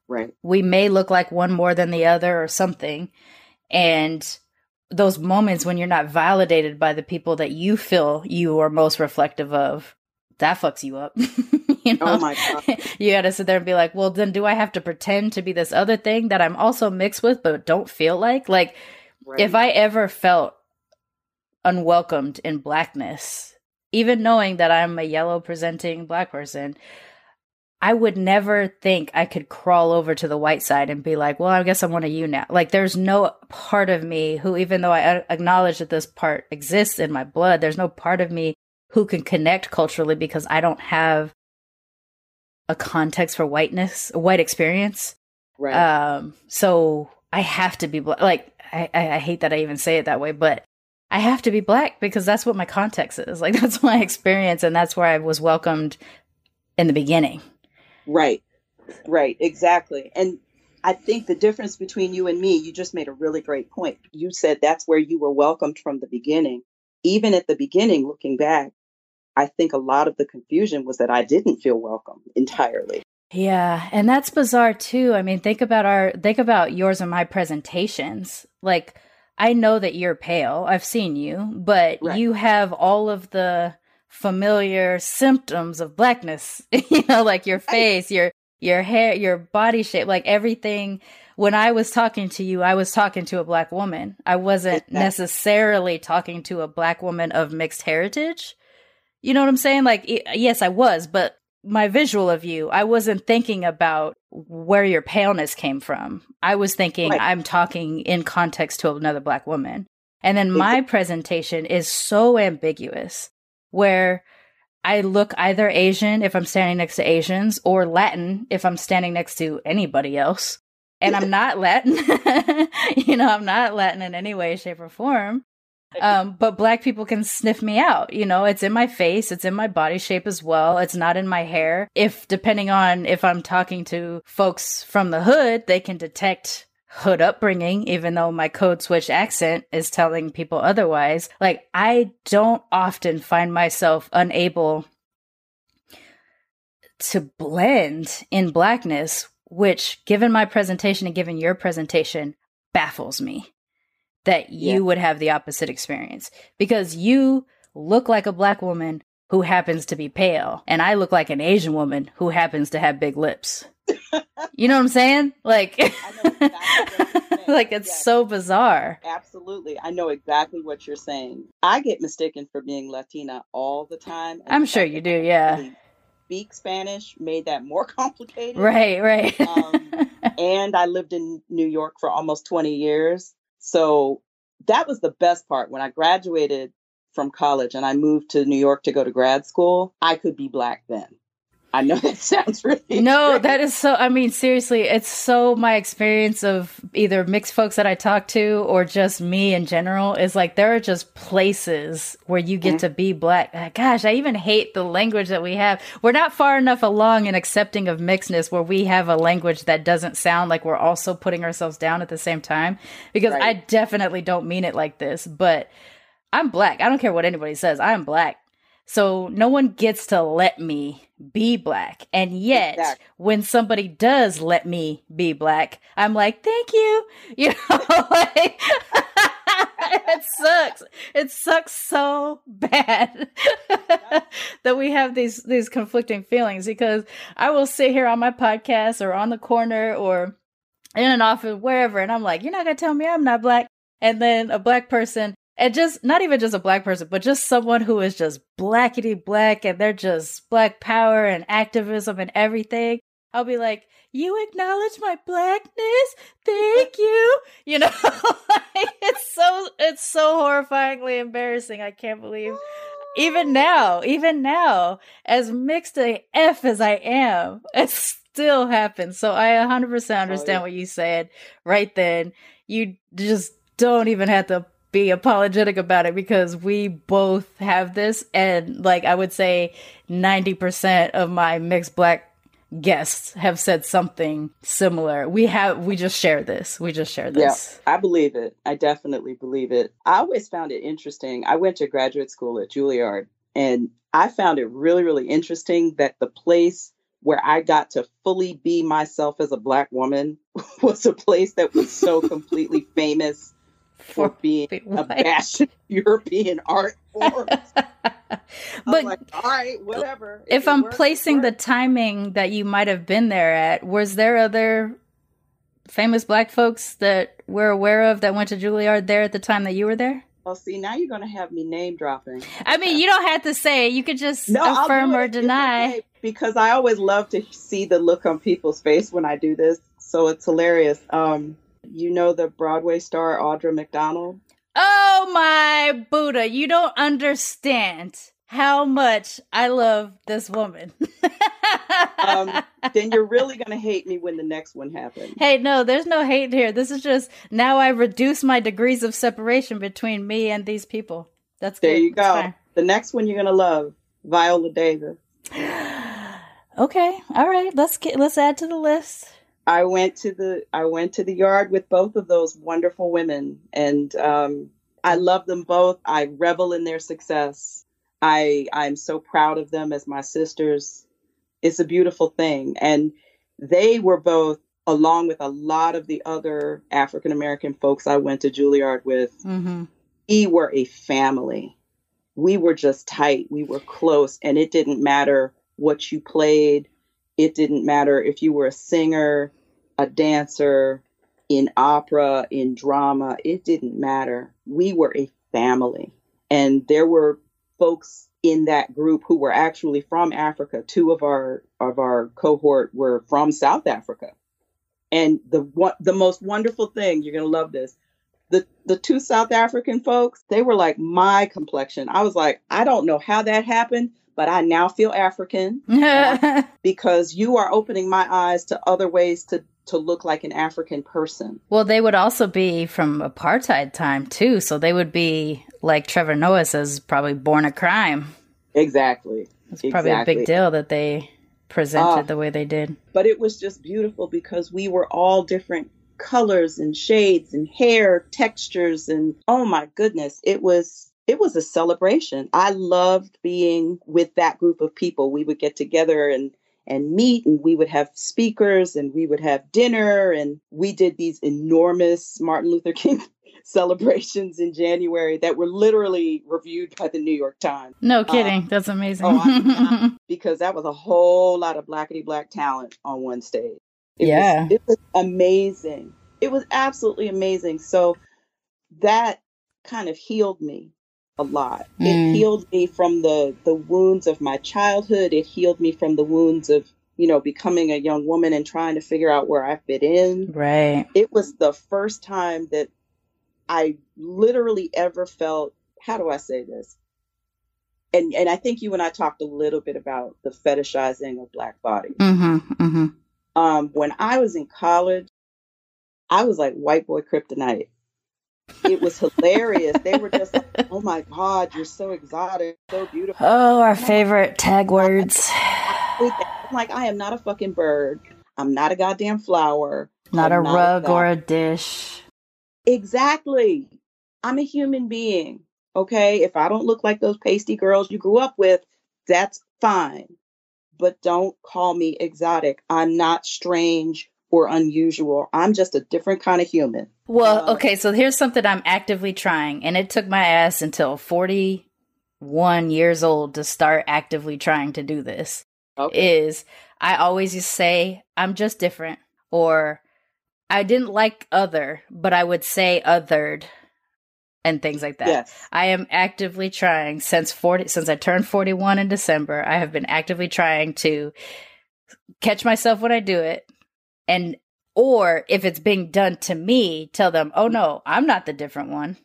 Right. We may look like one more than the other or something. And those moments when you're not validated by the people that you feel you are most reflective of, that fucks you up. you oh know, Oh my God. you got to sit there and be like, well, then do I have to pretend to be this other thing that I'm also mixed with, but don't feel like? Like, Right. if I ever felt unwelcomed in blackness, even knowing that I'm a yellow presenting black person, I would never think I could crawl over to the white side and be like, well, I guess I'm one of you now. Like, there's no part of me who, even though I acknowledge that this part exists in my blood, there's no part of me who can connect culturally because I don't have a context for whiteness, a white experience. right. Um, so I have to be black. Like, I, I, I hate that I even say it that way, but I have to be black because that's what my context is. Like, that's my experience, and that's where I was welcomed in the beginning. Right. Right. Exactly. And I think the difference between you and me, you just made a really great point. You said that's where you were welcomed from the beginning. Even at the beginning, looking back, I think a lot of the confusion was that I didn't feel welcome entirely. Yeah, and that's bizarre too. I mean, think about our think about yours and my presentations. Like I know that you're pale. I've seen you, but Right. you have all of the familiar symptoms of blackness. you know, like your face, your your hair, your body shape, like everything. When I was talking to you, I was talking to a black woman. I wasn't Exactly. necessarily talking to a black woman of mixed heritage. You know what I'm saying? Like, yes, I was, but my visual of you, I wasn't thinking about where your paleness came from. I was thinking Right. I'm talking in context to another black woman. And then my presentation is so ambiguous where I look either Asian if I'm standing next to Asians or Latin if I'm standing next to anybody else. And I'm not Latin. you know, I'm not Latin in any way, shape, or form. Um, but black people can sniff me out. You know, it's in my face, it's in my body shape as well. It's not in my hair. If depending on if I'm talking to folks from the hood, they can detect hood upbringing, even though my code switch accent is telling people otherwise. Like, I don't often find myself unable to blend in blackness, which, given my presentation and given your presentation, baffles me that you Yeah. would have the opposite experience because you look like a black woman who happens to be pale, and I look like an Asian woman who happens to have big lips. you know what I'm saying? Like, exactly what you're saying. like it's Yes. so bizarre. Absolutely. I know exactly what you're saying. I get mistaken for being Latina all the time. I'm sure you do, yeah. Speak Spanish made that more complicated. Right, right. Um, and I lived in New York for almost 20 years. So that was the best part. When I graduated from college and I moved to New York to go to grad school, I could be black then. I know that sounds really no, strange. that is so. I mean, seriously, it's so my experience of either mixed folks that I talk to or just me in general is like there are just places where you get to be black. Uh, Gosh, I even hate the language that we have. We're not far enough along in accepting of mixedness where we have a language that doesn't sound like we're also putting ourselves down at the same time. Because I definitely don't mean it like this, but I'm black. I don't care what anybody says. I'm black. So no one gets to let me be black. And yet, Exactly. when somebody does let me be black, I'm like, thank you. You know, like, it sucks. It sucks so bad that we have these these conflicting feelings because I will sit here on my podcast or on the corner or in an office, wherever, and I'm like, you're not gonna tell me I'm not black. And then a black person and just not even just a black person, but just someone who is just blackety black and they're just black power and activism and everything. I'll be like, you acknowledge my blackness? Thank you. You know, like, it's so it's so horrifyingly embarrassing. I can't believe even now, even now, as mixed a F as I am, it still happens. So I 100% understand yeah. what you said right then. You just don't even have to be apologetic about it because we both have this. And like I would say, 90% of my mixed black guests have said something similar. We have, we just share this. We just share this. I believe it. I definitely believe it. I always found it interesting. I went to graduate school at Juilliard, and I found it really, really interesting that the place where I got to fully be myself as a Black woman was a place that was so completely famous for, For being a bastion European art forms. I'm but like, all right, whatever. if it I'm works, placing the timing that you might have been there at, was there other famous black folks that we're aware of that went to Juilliard there at the time that you were there? well, see, now you're gonna have me name dropping. I mean, you don't have to say. You could just I'll affirm or deny. because I always love to see the look on people's face when I do this. So it's hilarious. Um, you know the Broadway star Audra McDonald. Oh my Buddha, you don't understand how much I love this woman. Um, then you're really gonna hate me when the next one happens. hey, no, there's no hate here. This is just now I reduce my degrees of separation between me and these people. That's There good. you go. The next one you're gonna love, Viola Davis. Okay, all right. Let's get let's add to the list. I went to the I went to the yard with both of those wonderful women, and um, I love them both. I revel in their success. I I'm so proud of them as my sisters. It's a beautiful thing, and they were both, along with a lot of the other African American folks I went to Juilliard with. Mm-hmm. We were a family. We were just tight. We were close, and it didn't matter what you played. It didn't matter if you were a singer, a dancer, in opera, in drama. It didn't matter. We were a family. And there were folks in that group who were actually from Africa. Two of our of our cohort were from South Africa. And the one the most wonderful thing, you're gonna love this. The the two South African folks, they were like my complexion. I was like, I don't know how that happened, but I now feel African because you are opening my eyes to other ways to to look like an African person. well, they would also be from apartheid time too, so they would be like Trevor Noah says, probably born a crime. Exactly. It's probably a big deal that they presented Ah. the way they did. But it was just beautiful because we were all different colors and shades and hair textures and oh my goodness, it was it was a celebration. I loved being with that group of people. We would get together and and meet and we would have speakers and we would have dinner and we did these enormous Martin Luther King celebrations in January that were literally reviewed by the New York Times No um, kidding. That's amazing. oh, I- because that was a whole lot of blackety black talent on one stage. It Yeah. was, it was amazing. It was absolutely amazing. So that kind of healed me a lot. Mm. It healed me from the the wounds of my childhood. It healed me from the wounds of you know becoming a young woman and trying to figure out where I fit in. right. It was the first time that I literally ever felt. How do I say this? And and I think you and I talked a little bit about the fetishizing of black bodies. Mm-hmm. Mm-hmm. Um, when I was in college, I was like white boy kryptonite. It was hilarious. they were just like, "Oh my god, you're so exotic, so beautiful." Oh, our favorite tag words. I'm like, I am not a fucking bird. I'm not a goddamn flower. Not a I'm rug or a dish. Exactly. I'm a human being. Okay. If I don't look like those pasty girls you grew up with, that's fine. But don't call me exotic. I'm not strange or unusual. I'm just a different kind of human. Well, Uh, okay, so here's something I'm actively trying, and it took my ass until 41 years old to start actively trying to do this. Okay. Is I always just say, I'm just different, or I didn't like other, but I would say othered, and things like that. Yes. I am actively trying since 40 since I turned 41 in December. I have been actively trying to catch myself when I do it and or if it's being done to me, tell them, "Oh no, I'm not the different one.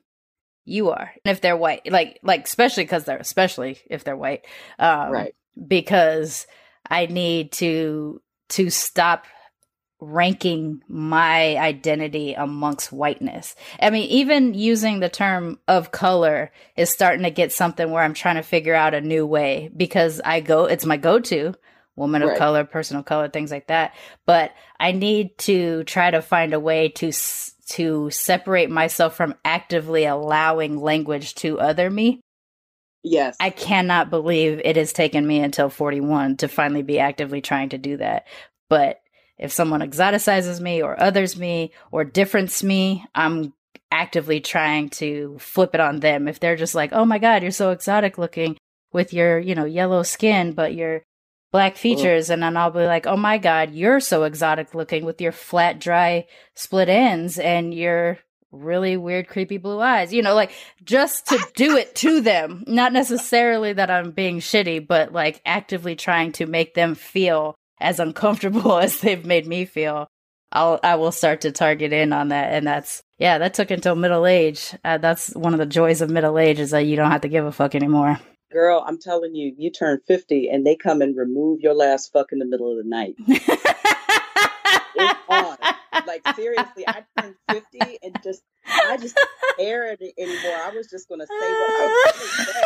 You are." And if they're white, like like especially cuz they're especially if they're white. Um Right. because I need to to stop ranking my identity amongst whiteness. I mean, even using the term of color is starting to get something where I'm trying to figure out a new way because I go, it's my go to woman of Right. color, person of color, things like that. But I need to try to find a way to, to separate myself from actively allowing language to other me. Yes. I cannot believe it has taken me until 41 to finally be actively trying to do that. But if someone exoticizes me or others me or difference me, I'm actively trying to flip it on them. If they're just like, "Oh my god, you're so exotic looking with your, you know, yellow skin, but your black features," and then I'll be like, "Oh my god, you're so exotic looking with your flat, dry, split ends and your really weird, creepy blue eyes." You know, like just to do it to them, not necessarily that I'm being shitty, but like actively trying to make them feel as uncomfortable as they've made me feel. I'll I will start to target in on that, and that's yeah, that took until middle age. Uh, that's one of the joys of middle age is that you don't have to give a fuck anymore. Girl, I'm telling you, you turn 50 and they come and remove your last fuck in the middle of the night. it's on. Like seriously, I turned 50 and just I just didn't care it anymore. I was just gonna say what I was gonna say.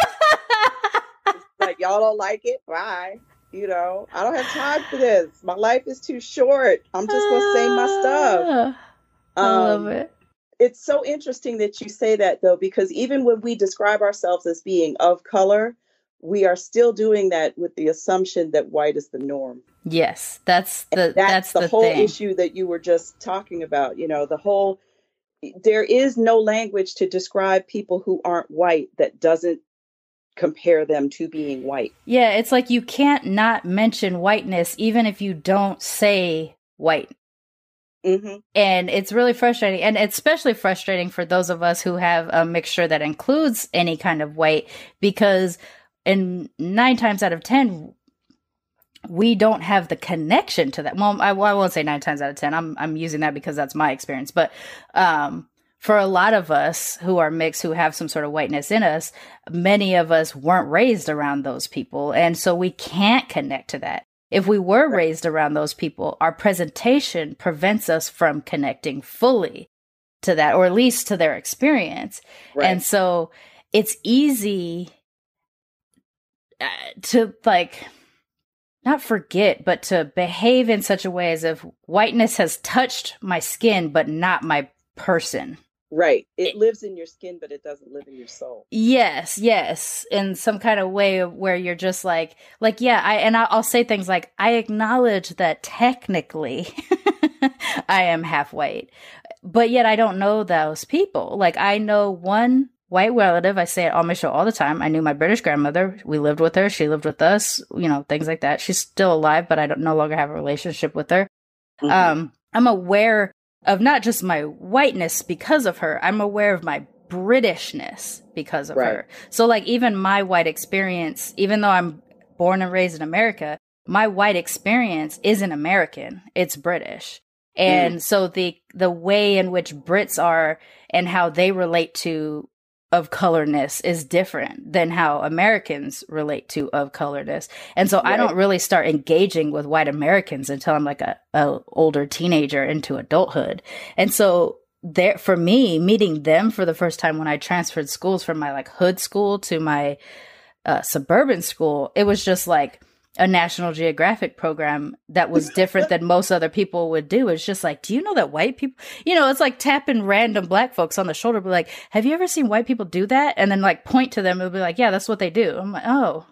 Like y'all don't like it, bye. You know, I don't have time for this. My life is too short. I'm just gonna say my stuff. I love Um, it. It's so interesting that you say that though because even when we describe ourselves as being of color we are still doing that with the assumption that white is the norm Yes, that's the that's, the, the, whole thing. issue that you were just talking about you know the whole there is no language to describe people who aren't white that doesn't compare them to being white Yeah, it's like you can't not mention whiteness even if you don't say white. Hmm And it's really frustrating. And especially frustrating for those of us who have a mixture that includes any kind of white because in nine times out of 10, we don't have the connection to that. Well, I, I won't say nine times out of 10. I'm, I'm using that because that's my experience. But, um, for a lot of us who are mixed, who have some sort of whiteness in us, many of us weren't raised around those people. And so we can't connect to that. If we were raised around those people, our presentation prevents us from connecting fully to that, or at least to their experience. right And so it's easy uh, to like not forget, but to behave in such a way as if whiteness has touched my skin, but not my person. Right it lives in your skin but it doesn't live in your soul Yes, yes, in some kind of way of where you're just like, like, yeah, I and I'll say things like, I acknowledge that technically I am half white, but yet I don't know those people. Like, I know one white relative. I say it on my show all the time. I knew my British grandmother. We lived with her. She lived with us. You know, things like that. She's still alive, but I don't no longer have a relationship with her. Mhm. Um, I'm aware of not just my whiteness because of her, I'm aware of my Britishness because of Right. her. So, like, even my white experience, even though I'm born and raised in America, my white experience isn't American, it's British. And mm. so the the way in which Brits are and how they relate to of colorness is different than how Americans relate to of colorness. And so I don't really start engaging with white Americans until I'm like a, a older teenager into adulthood. And so there for me, meeting them for the first time when I transferred schools from my like hood school to my uh, suburban school, it was just like a National Geographic program that was different than most other people would do. It's just like, do you know that white people, you know, it's like tapping random black folks on the shoulder, be like, have you ever seen white people do that? And then like point to them and be like, yeah, that's what they do. I'm like, oh,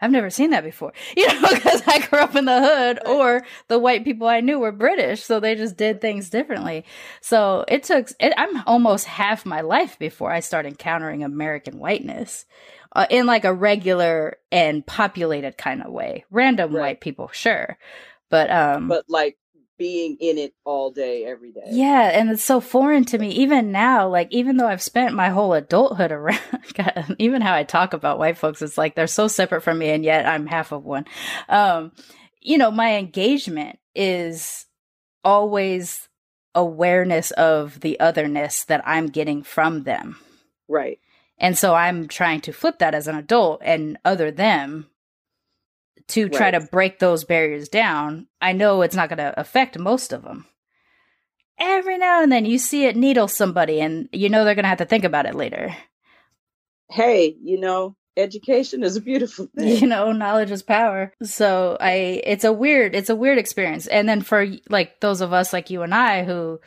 I've never seen that before, you know, because I grew up in the hood or the white people I knew were British. So they just did things differently. So it took, it, I'm almost half my life before I start encountering American whiteness uh, in like a regular and populated kind of way. Random Right. white people, sure. But, um, but like being in it all day every day yeah, and it's so foreign to me even now. Like even though I've spent my whole adulthood around, God, even how I talk about white folks, it's like they're so separate from me, and yet I'm half of one. Um, you know, my engagement is always awareness of the otherness that I'm getting from them. right And so I'm trying to flip that as an adult and other them to try to break those barriers down. I know it's not going to affect most of them. Every now and then you see it needle somebody and you know they're going to have to think about it later. hey you know education is a beautiful thing You know, knowledge is power. So I it's a weird it's a weird experience. And then for like those of us like you and I who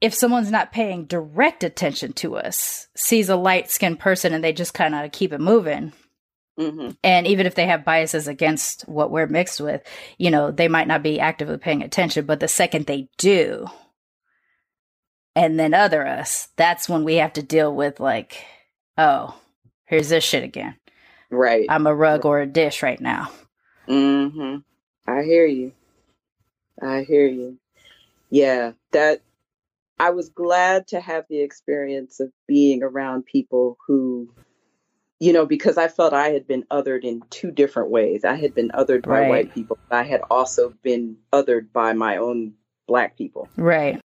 if someone's not paying direct attention to us, sees a light-skinned person and they just kind of keep it moving, hmm and even if they have biases against what we're mixed with you know they might not be actively paying attention but the second they do and then other us, that's when we have to deal with like, oh, here's this shit again. Right. I'm a rug or a dish right now. Mm-hmm. I hear you. I hear you. Yeah, that I was glad to have the experience of being around people who, you know, because I felt I had been othered in two different ways. I had been othered by Right. white people. But I had also been othered by my own black people. Right.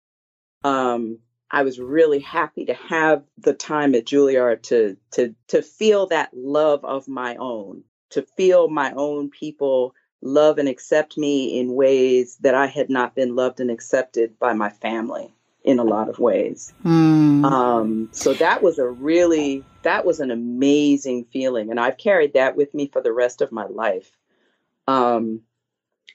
um, I was really happy to have the time at Juilliard to to to feel that love of my own, to feel my own people love and accept me in ways that I had not been loved and accepted by my family in a lot of ways. Hmm. Um, so that was a really that was an amazing feeling, and I've carried that with me for the rest of my life. Um,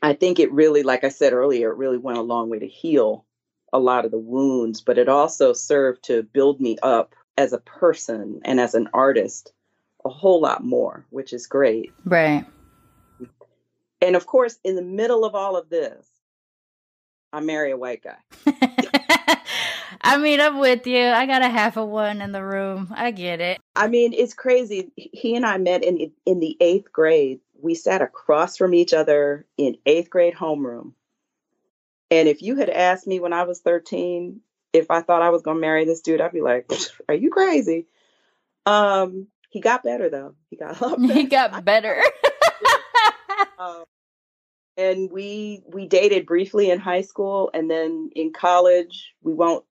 I think it really, like I said earlier, it really went a long way to heal a lot of the wounds, but it also served to build me up as a person and as an artist a whole lot more, which is great. right. And of course, in the middle of all of this, I marry a white guy. I mean, I'm with you. I got a half of one in the room. I get it. I mean, it's crazy. He and I met in in the eighth grade. We sat across from each other in eighth grade homeroom. And if you had asked me when I was 13 if I thought I was going to marry this dude, I'd be like, "Are you crazy?" Um, he got better though. He got a lot better. He got better. Um, and we we dated briefly in high school, and then in college, we won't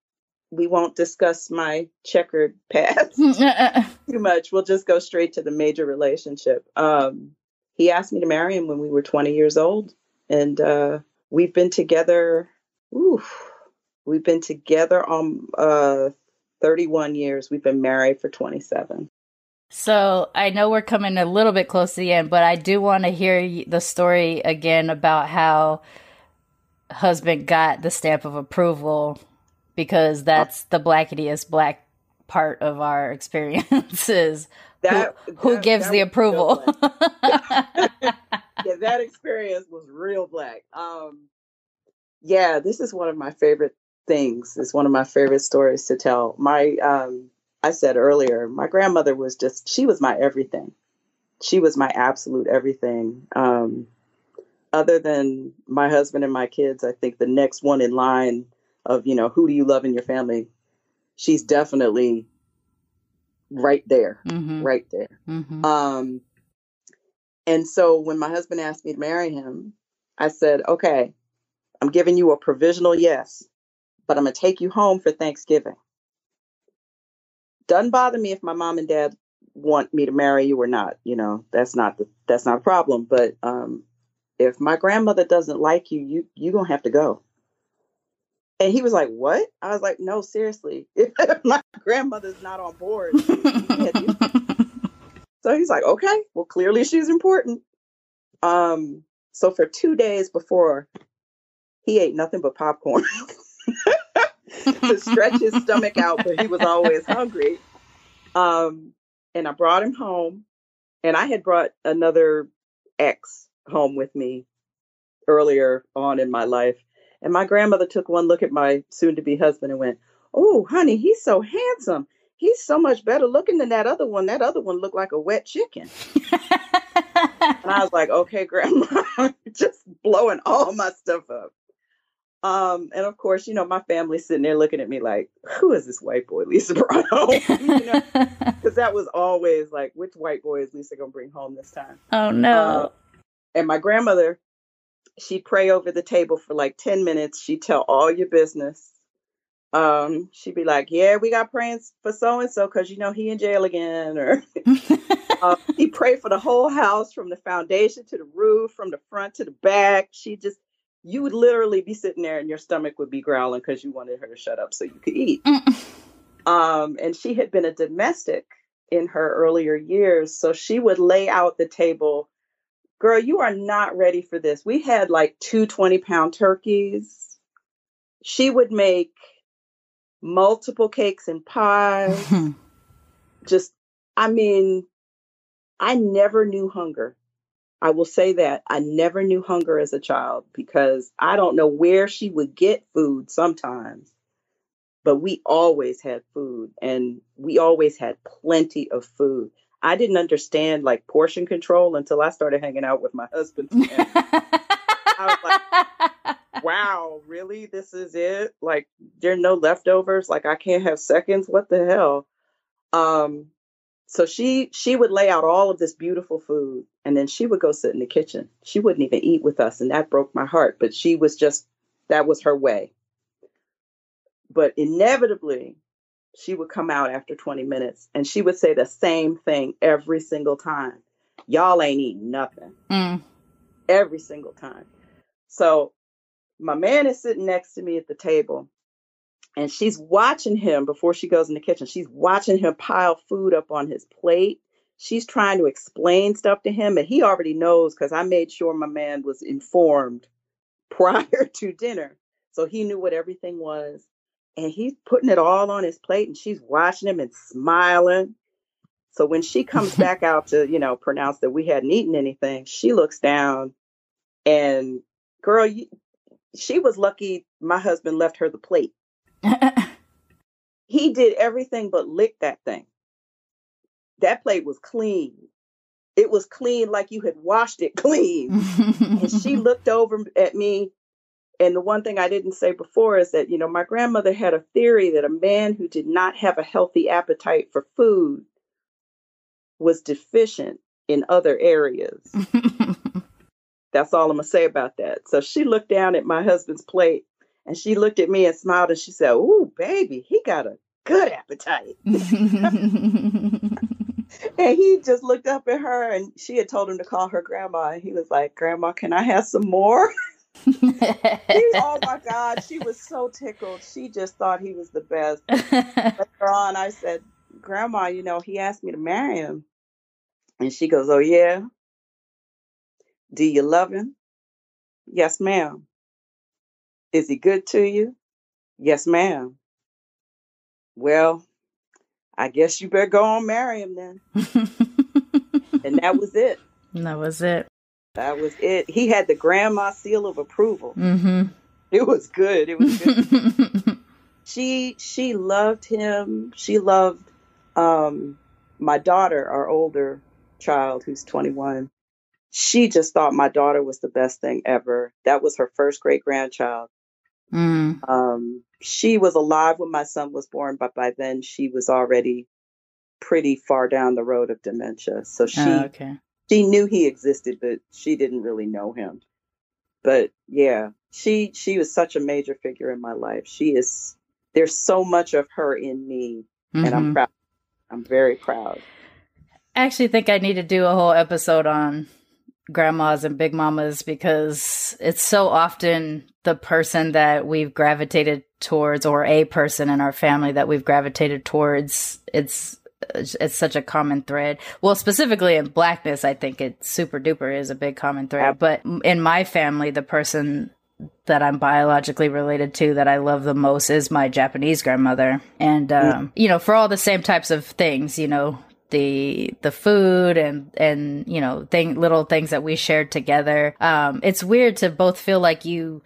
we won't discuss my checkered past. too much. We'll just go straight to the major relationship. Um, he asked me to marry him when we were 20 years old, and uh, we've been together. Oof, we've been together on uh 31 years. We've been married for 27. So I know we're coming a little bit close to the end, but I do want to hear the story again about how husband got the stamp of approval because that's the blacketiest black part of our experiences. That who who that- gives that the approval? yeah, that experience was real black. Um, yeah, this is one of my favorite things. It's one of my favorite stories to tell. My, um, I said earlier, my grandmother was just, she was my everything. She was my absolute everything. Um, other than my husband and my kids, I think the next one in line of, you know, who do you love in your family? She's definitely right there, hmm right there. hmm Um, and so when my husband asked me to marry him, I said, okay, I'm giving you a provisional yes, but I'm going to take you home for Thanksgiving. Doesn't bother me if my mom and dad want me to marry you or not. You know, that's not the, that's not a problem. But um, if my grandmother doesn't like you, you you gonna have to go. And he was like, "What?" I was like, "No, seriously. My grandmother's not on board, you can't do so he's like, okay, well, clearly she's important. Um, so for two days before, he ate nothing but popcorn to stretch his stomach out, but he was always hungry. Um, and I brought him home, and I had brought another ex home with me earlier on in my life. And my grandmother took one look at my soon to be husband and went, Oh, honey, he's so handsome. He's so much better looking than that other one. That other one looked like a wet chicken. And I was like, okay, grandma, just blowing all my stuff up. Um, and of course, you know, my family's sitting there looking at me like, who is this white boy Lisa brought home? you know, because that was always like, which white boy is Lisa gonna bring home this time? oh no. Uh, and my grandmother, she'd pray over the table for like 10 minutes. She'd tell all your business. Um, she'd be like, Yeah, we got praying for so and so because you know he in jail again. Or uh, he prayed for the whole house from the foundation to the roof, from the front to the back. She just, you would literally be sitting there and your stomach would be growling because you wanted her to shut up so you could eat. Um, and she had been a domestic in her earlier years. So she would lay out the table. Girl, you are not ready for this. We had like two 20 pound turkeys. She would make multiple cakes and pies. Just, I mean, I never knew hunger. I will say that I never knew hunger as a child because I don't know where she would get food sometimes. but we always had food and we always had plenty of food. I didn't understand like portion control until I started hanging out with my husband. I was like, wow, really? This is it? Like, there are no leftovers? Like, I can't have seconds? What the hell? Um, so she she would lay out all of this beautiful food and then she would go sit in the kitchen. She wouldn't even eat with us, and that broke my heart. But she was just that was her way. But inevitably, she would come out after 20 minutes and she would say the same thing every single time. Y'all ain't eating nothing. Mm. Every single time. So my man is sitting next to me at the table and she's watching him before she goes in the kitchen. She's watching him pile food up on his plate. She's trying to explain stuff to him, and he already knows because I made sure my man was informed prior to dinner. So he knew what everything was and he's putting it all on his plate and she's watching him and smiling. So when she comes back out to, you know, pronounce that we hadn't eaten anything, she looks down and girl, you, she was lucky my husband left her the plate. he did everything but lick that thing. That plate was clean. It was clean like you had washed it clean. and she looked over at me and the one thing I didn't say before is that, you know, my grandmother had a theory that a man who did not have a healthy appetite for food was deficient in other areas. That's all I'm going to say about that. So she looked down at my husband's plate and she looked at me and smiled and she said, Ooh, baby, he got a good appetite. and he just looked up at her and she had told him to call her grandma. And he was like, Grandma, can I have some more? oh my God, she was so tickled. She just thought he was the best. Later on, I said, Grandma, you know, he asked me to marry him. And she goes, Oh, yeah? Do you love him? Yes, ma'am. Is he good to you? Yes, ma'am. Well, I guess you better go on marry him then. and that was it. That was it. That was it. He had the grandma seal of approval. Mm-hmm. It was good. It was good. she she loved him. She loved um, my daughter, our older child, who's 21. She just thought my daughter was the best thing ever. That was her first great grandchild. Mm. Um, she was alive when my son was born, but by then she was already pretty far down the road of dementia. So she Oh, okay. She knew he existed, but she didn't really know him. But yeah, she she was such a major figure in my life. She is there's so much of her in me, and I'm Mhm. proud. I'm very proud. I actually think I need to do a whole episode on grandmas and big mamas because it's so often the person that we've gravitated towards or a person in our family that we've gravitated towards it's it's such a common thread well specifically in blackness i think it super duper is a big common thread but in my family the person that I'm biologically related to that I love the most is my Japanese grandmother. And um, you know, for all the same types of things, you know, the the food and and you know, thing little things that we shared together. Um, it's weird to both feel like you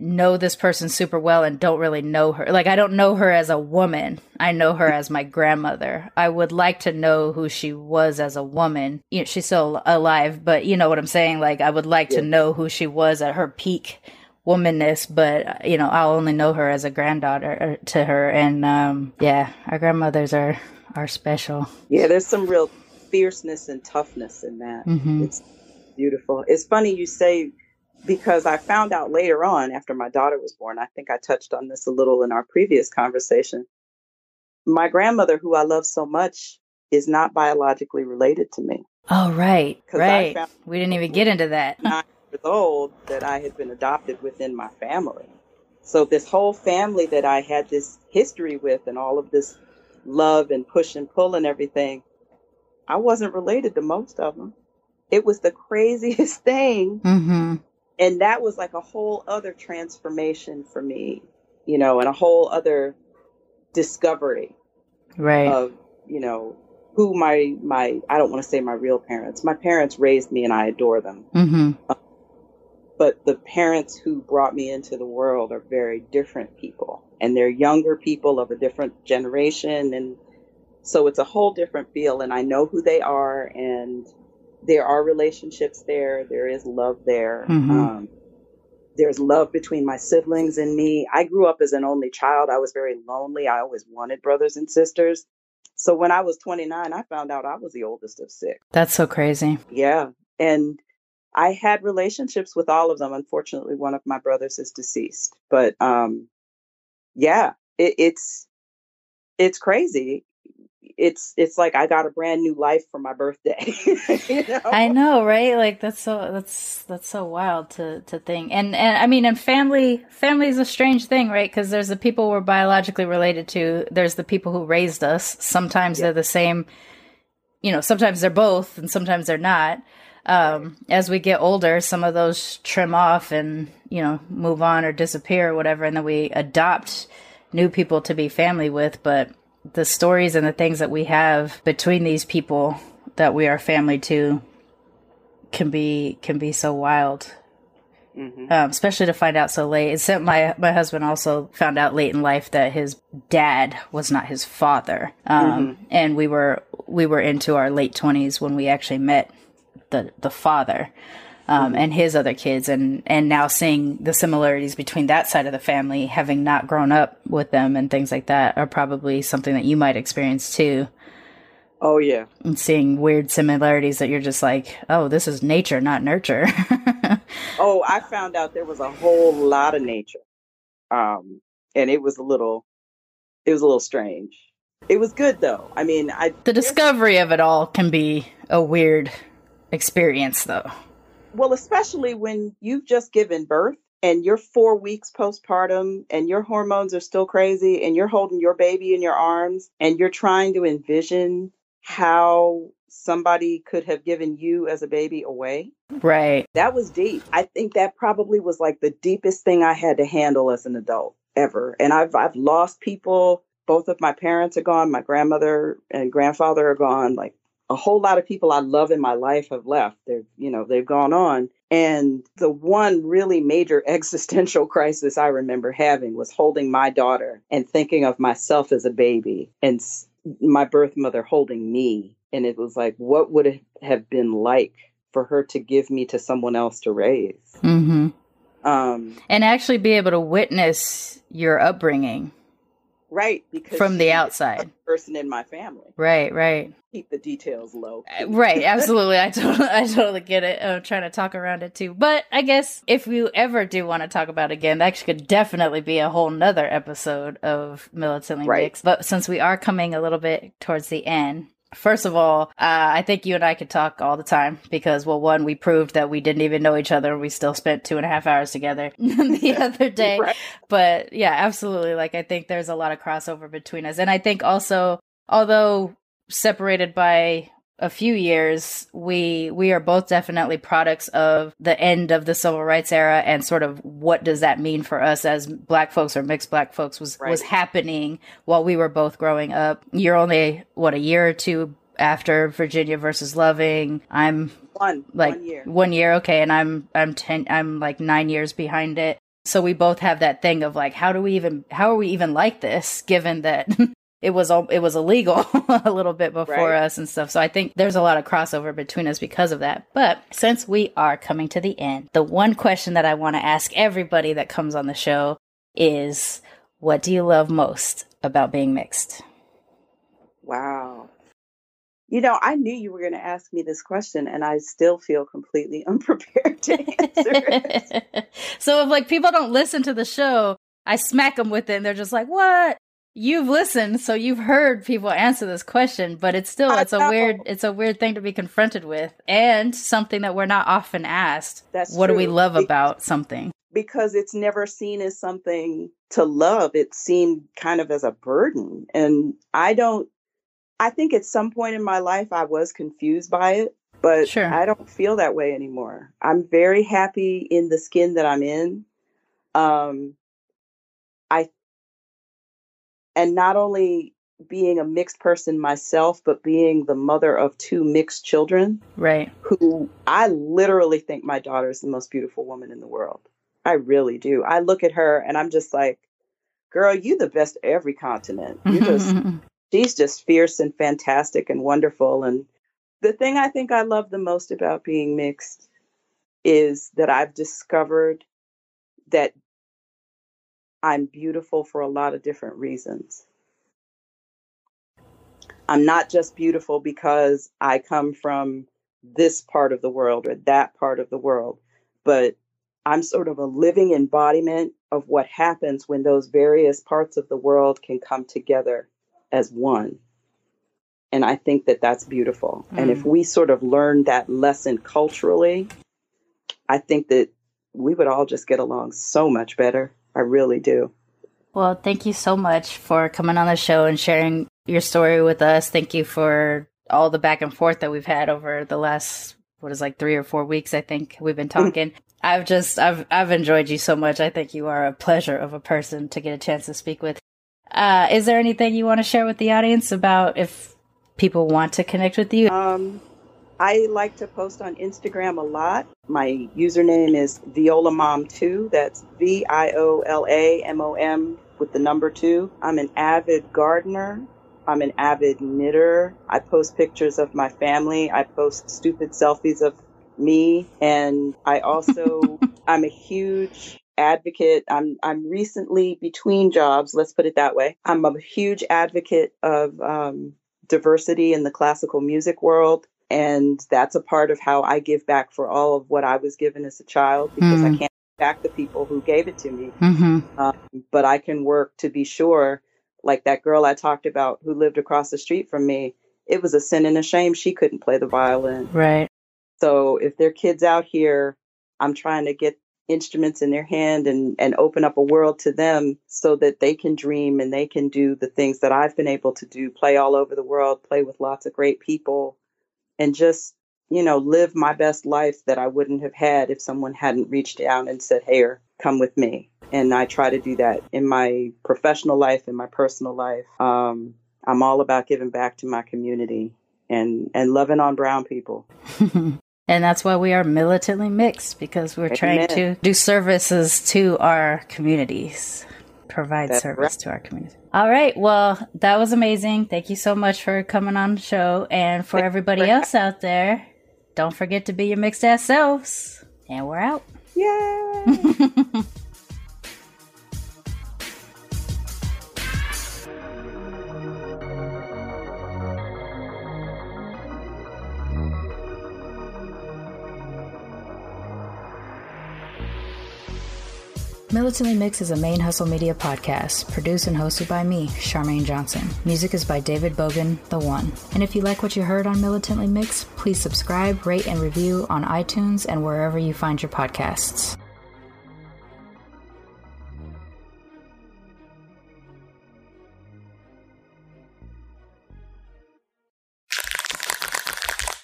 know this person super well and don't really know her. Like I don't know her as a woman. I know her as my grandmother. I would like to know who she was as a woman. You know, she's still alive, but you know what I'm saying? Like I would like to know who she was at her peak womanness, but you know, I'll only know her as a granddaughter uh, to her and um yeah, our grandmothers are are special. Yeah, there's some real fierceness and toughness in that. Mhm. It's beautiful. It's funny you say because I found out later on after my daughter was born. I think I touched on this a little in our previous conversation. My grandmother, who I love so much, is not biologically related to me. Oh right. Right. We didn't even get into that. nine years old that I had been adopted within my family. So this whole family that I had this history with and all of this love and push and pull and everything, I wasn't related to most of them. It was the craziest thing. Mhm. And that was like a whole other transformation for me, you know, and a whole other discovery Right. of, you know, who my my I don't want to say my real parents. My parents raised me and I adore them. mhm. but the parents who brought me into the world are very different people and they're younger people of a different generation and so it's a whole different feel and I know who they are and there are relationships there. There is love there. Mhm. Um, there's love between my siblings and me. I grew up as an only child. I was very lonely. I always wanted brothers and sisters. So when I was 29, I found out I was the oldest of six. That's so crazy. Yeah. And I had relationships with all of them. Unfortunately, one of my brothers is deceased. But um, yeah, it, it's it's crazy. It's it's like I got a brand new life for my birthday. you know? I know, right? Like that's so that's that's so wild to to think. And and I mean, and family family is a strange thing, right? Because there's the people we're biologically related to. There's the people who raised us. Sometimes Yeah. they're the same. You know, sometimes they're both, and sometimes they're not. Um, as we get older, some of those trim off and you know move on or disappear or whatever, and then we adopt new people to be family with. But the stories and the things that we have between these people that we are family to can be can be so wild. Mhm. um, especially to find out so late. Except my my husband also found out late in life that his dad was not his father. Um, and we were we were into our late 20s when we actually met the the father um, and his other kids and and now seeing the similarities between that side of the family having not grown up with them and things like that are probably something that you might experience too Oh yeah. and seeing weird similarities that you're just like oh this is nature not nurture Oh, I found out there was a whole lot of nature. Um, and it was a little it was a little strange. It was good though. I mean, I the discovery of it all can be a weird experience though Well, especially when you've just given birth and you're four weeks postpartum and your hormones are still crazy and you're holding your baby in your arms and you're trying to envision how somebody could have given you as a baby away. right That was deep. I think that probably was like the deepest thing I had to handle as an adult ever. And I've I've lost people. Both of my parents are gone. My grandmother and grandfather are gone. Like a whole lot of people I love in my life have left. They're, you know, they've gone on. And the one really major existential crisis I remember having was holding my daughter and thinking of myself as a baby and my birth mother holding me. And it was like, what would it have been like for her to give me to someone else to raise? mm-hmm. Um, and actually be able to witness your upbringing right. Because from the outside person in my family. right right Keep the details low. Uh, right absolutely i totally i totally get it i'm trying to talk around it too but i guess if you ever do want to talk about it again that could definitely be a whole nother episode of militantly Right. mixed but since we are coming a little bit towards the end First of all, uh, I think you and I could talk all the time because, well, one, we proved that we didn't even know each other. We still spent two and a half hours together the other day Right. but yeah absolutely like i think there's a lot of crossover between us and i think also although separated by a few years we we are both definitely products of the end of the civil rights era and sort of what does that mean for us as black folks or mixed black folks was was happening while we were both growing up. You're only what a year or two after virginia versus loving. I'm One, like one year. one year okay and i'm i'm 10 i'm like nine years behind it. So we both have that thing of like how do we even how are we even like this given that it was all it was illegal a little bit before Right. us and stuff so i think there's a lot of crossover between us because of that but since we are coming to the end the one question that i want to ask everybody that comes on the show is what do you love most about being mixed Wow. You know, I knew you were going to ask me this question, and I still feel completely unprepared to answer it. so if like people don't listen to the show, I smack them with it, and they're just like, "What? You've listened, so you've heard people answer this question, but it's still I it's a weird it's a weird thing to be confronted with, and something that we're not often asked. That's what do we love Be- about something? because it's never seen as something to love. It's seen kind of as a burden. And I don't, I think at some point in my life I was confused by it, but Sure. I don't feel that way anymore. I'm very happy in the skin that I'm in. Um, and not only being a mixed person myself, but being the mother of two mixed children Right. who I literally think my daughter is the most beautiful woman in the world. I really do. I look at her and I'm just like, girl, you the best of every continent. You just she's just fierce and fantastic and wonderful. And the thing I think I love the most about being mixed is that I've discovered that I'm beautiful for a lot of different reasons. I'm not just beautiful because I come from this part of the world or that part of the world, but I'm sort of a living embodiment of what happens when those various parts of the world can come together as one. And I think that that's beautiful. Mm. And if mm. we sort of learn that lesson culturally, I think that we would all just get along so much better. I really do. Well, thank you so much for coming on the show and sharing your story with us. Thank you for all the back and forth that we've had over the last what is like 3 or 4 weeks I think we've been mm. talking. I've just I've I've enjoyed you so much. I think you are a pleasure of a person to get a chance to speak with. Uh, is there anything you want to share with the audience about if people want to connect with you? Um, I like to post on Instagram a lot. My username is ViolaMom2. That's V I O L A M O M with the number 2. I'm an avid gardener. I'm an avid knitter. I post pictures of my family. I post stupid selfies of me and I also I'm a huge advocate. I'm I'm recently between jobs. Let's put it that way. I'm a huge advocate of um, diversity in the classical music world, and that's a part of how I give back for all of what I was given as a child because mm. I hmm. can't back the people who gave it to me. Mm-hmm. Um, but I can work to be sure, like that girl I talked about who lived across the street from me. It was a sin and a shame she couldn't play the violin. Right. So if there are kids out here, I'm trying to get instruments in their hand and, and open up a world to them so that they can dream and they can do the things that I've been able to do, play all over the world, play with lots of great people, and just, you know, live my best life that I wouldn't have had if someone hadn't reached out and said, Hey, come with me. And I try to do that in my professional life, in my personal life. Um, I'm all about giving back to my community and, and loving on brown people. And that's why we are militantly mixed because we're Amen. trying to do services to our communities, provide that's service right. to our community. All right. Well, that was amazing. Thank you so much for coming on the show. And for everybody else out there, don't forget to be your mixed ass selves. And we're out. Yay! Militantly Mix is a ManeHustle media podcast, produced and hosted by me, Sharmane Johnson. Music is by David Bogan, The One. And if you like what you heard on Militantly Mix, please subscribe, rate, and review on iTunes and wherever you find your podcasts.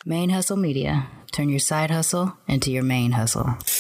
ManeHustle Media. Turn your side hustle into your ManeHustle.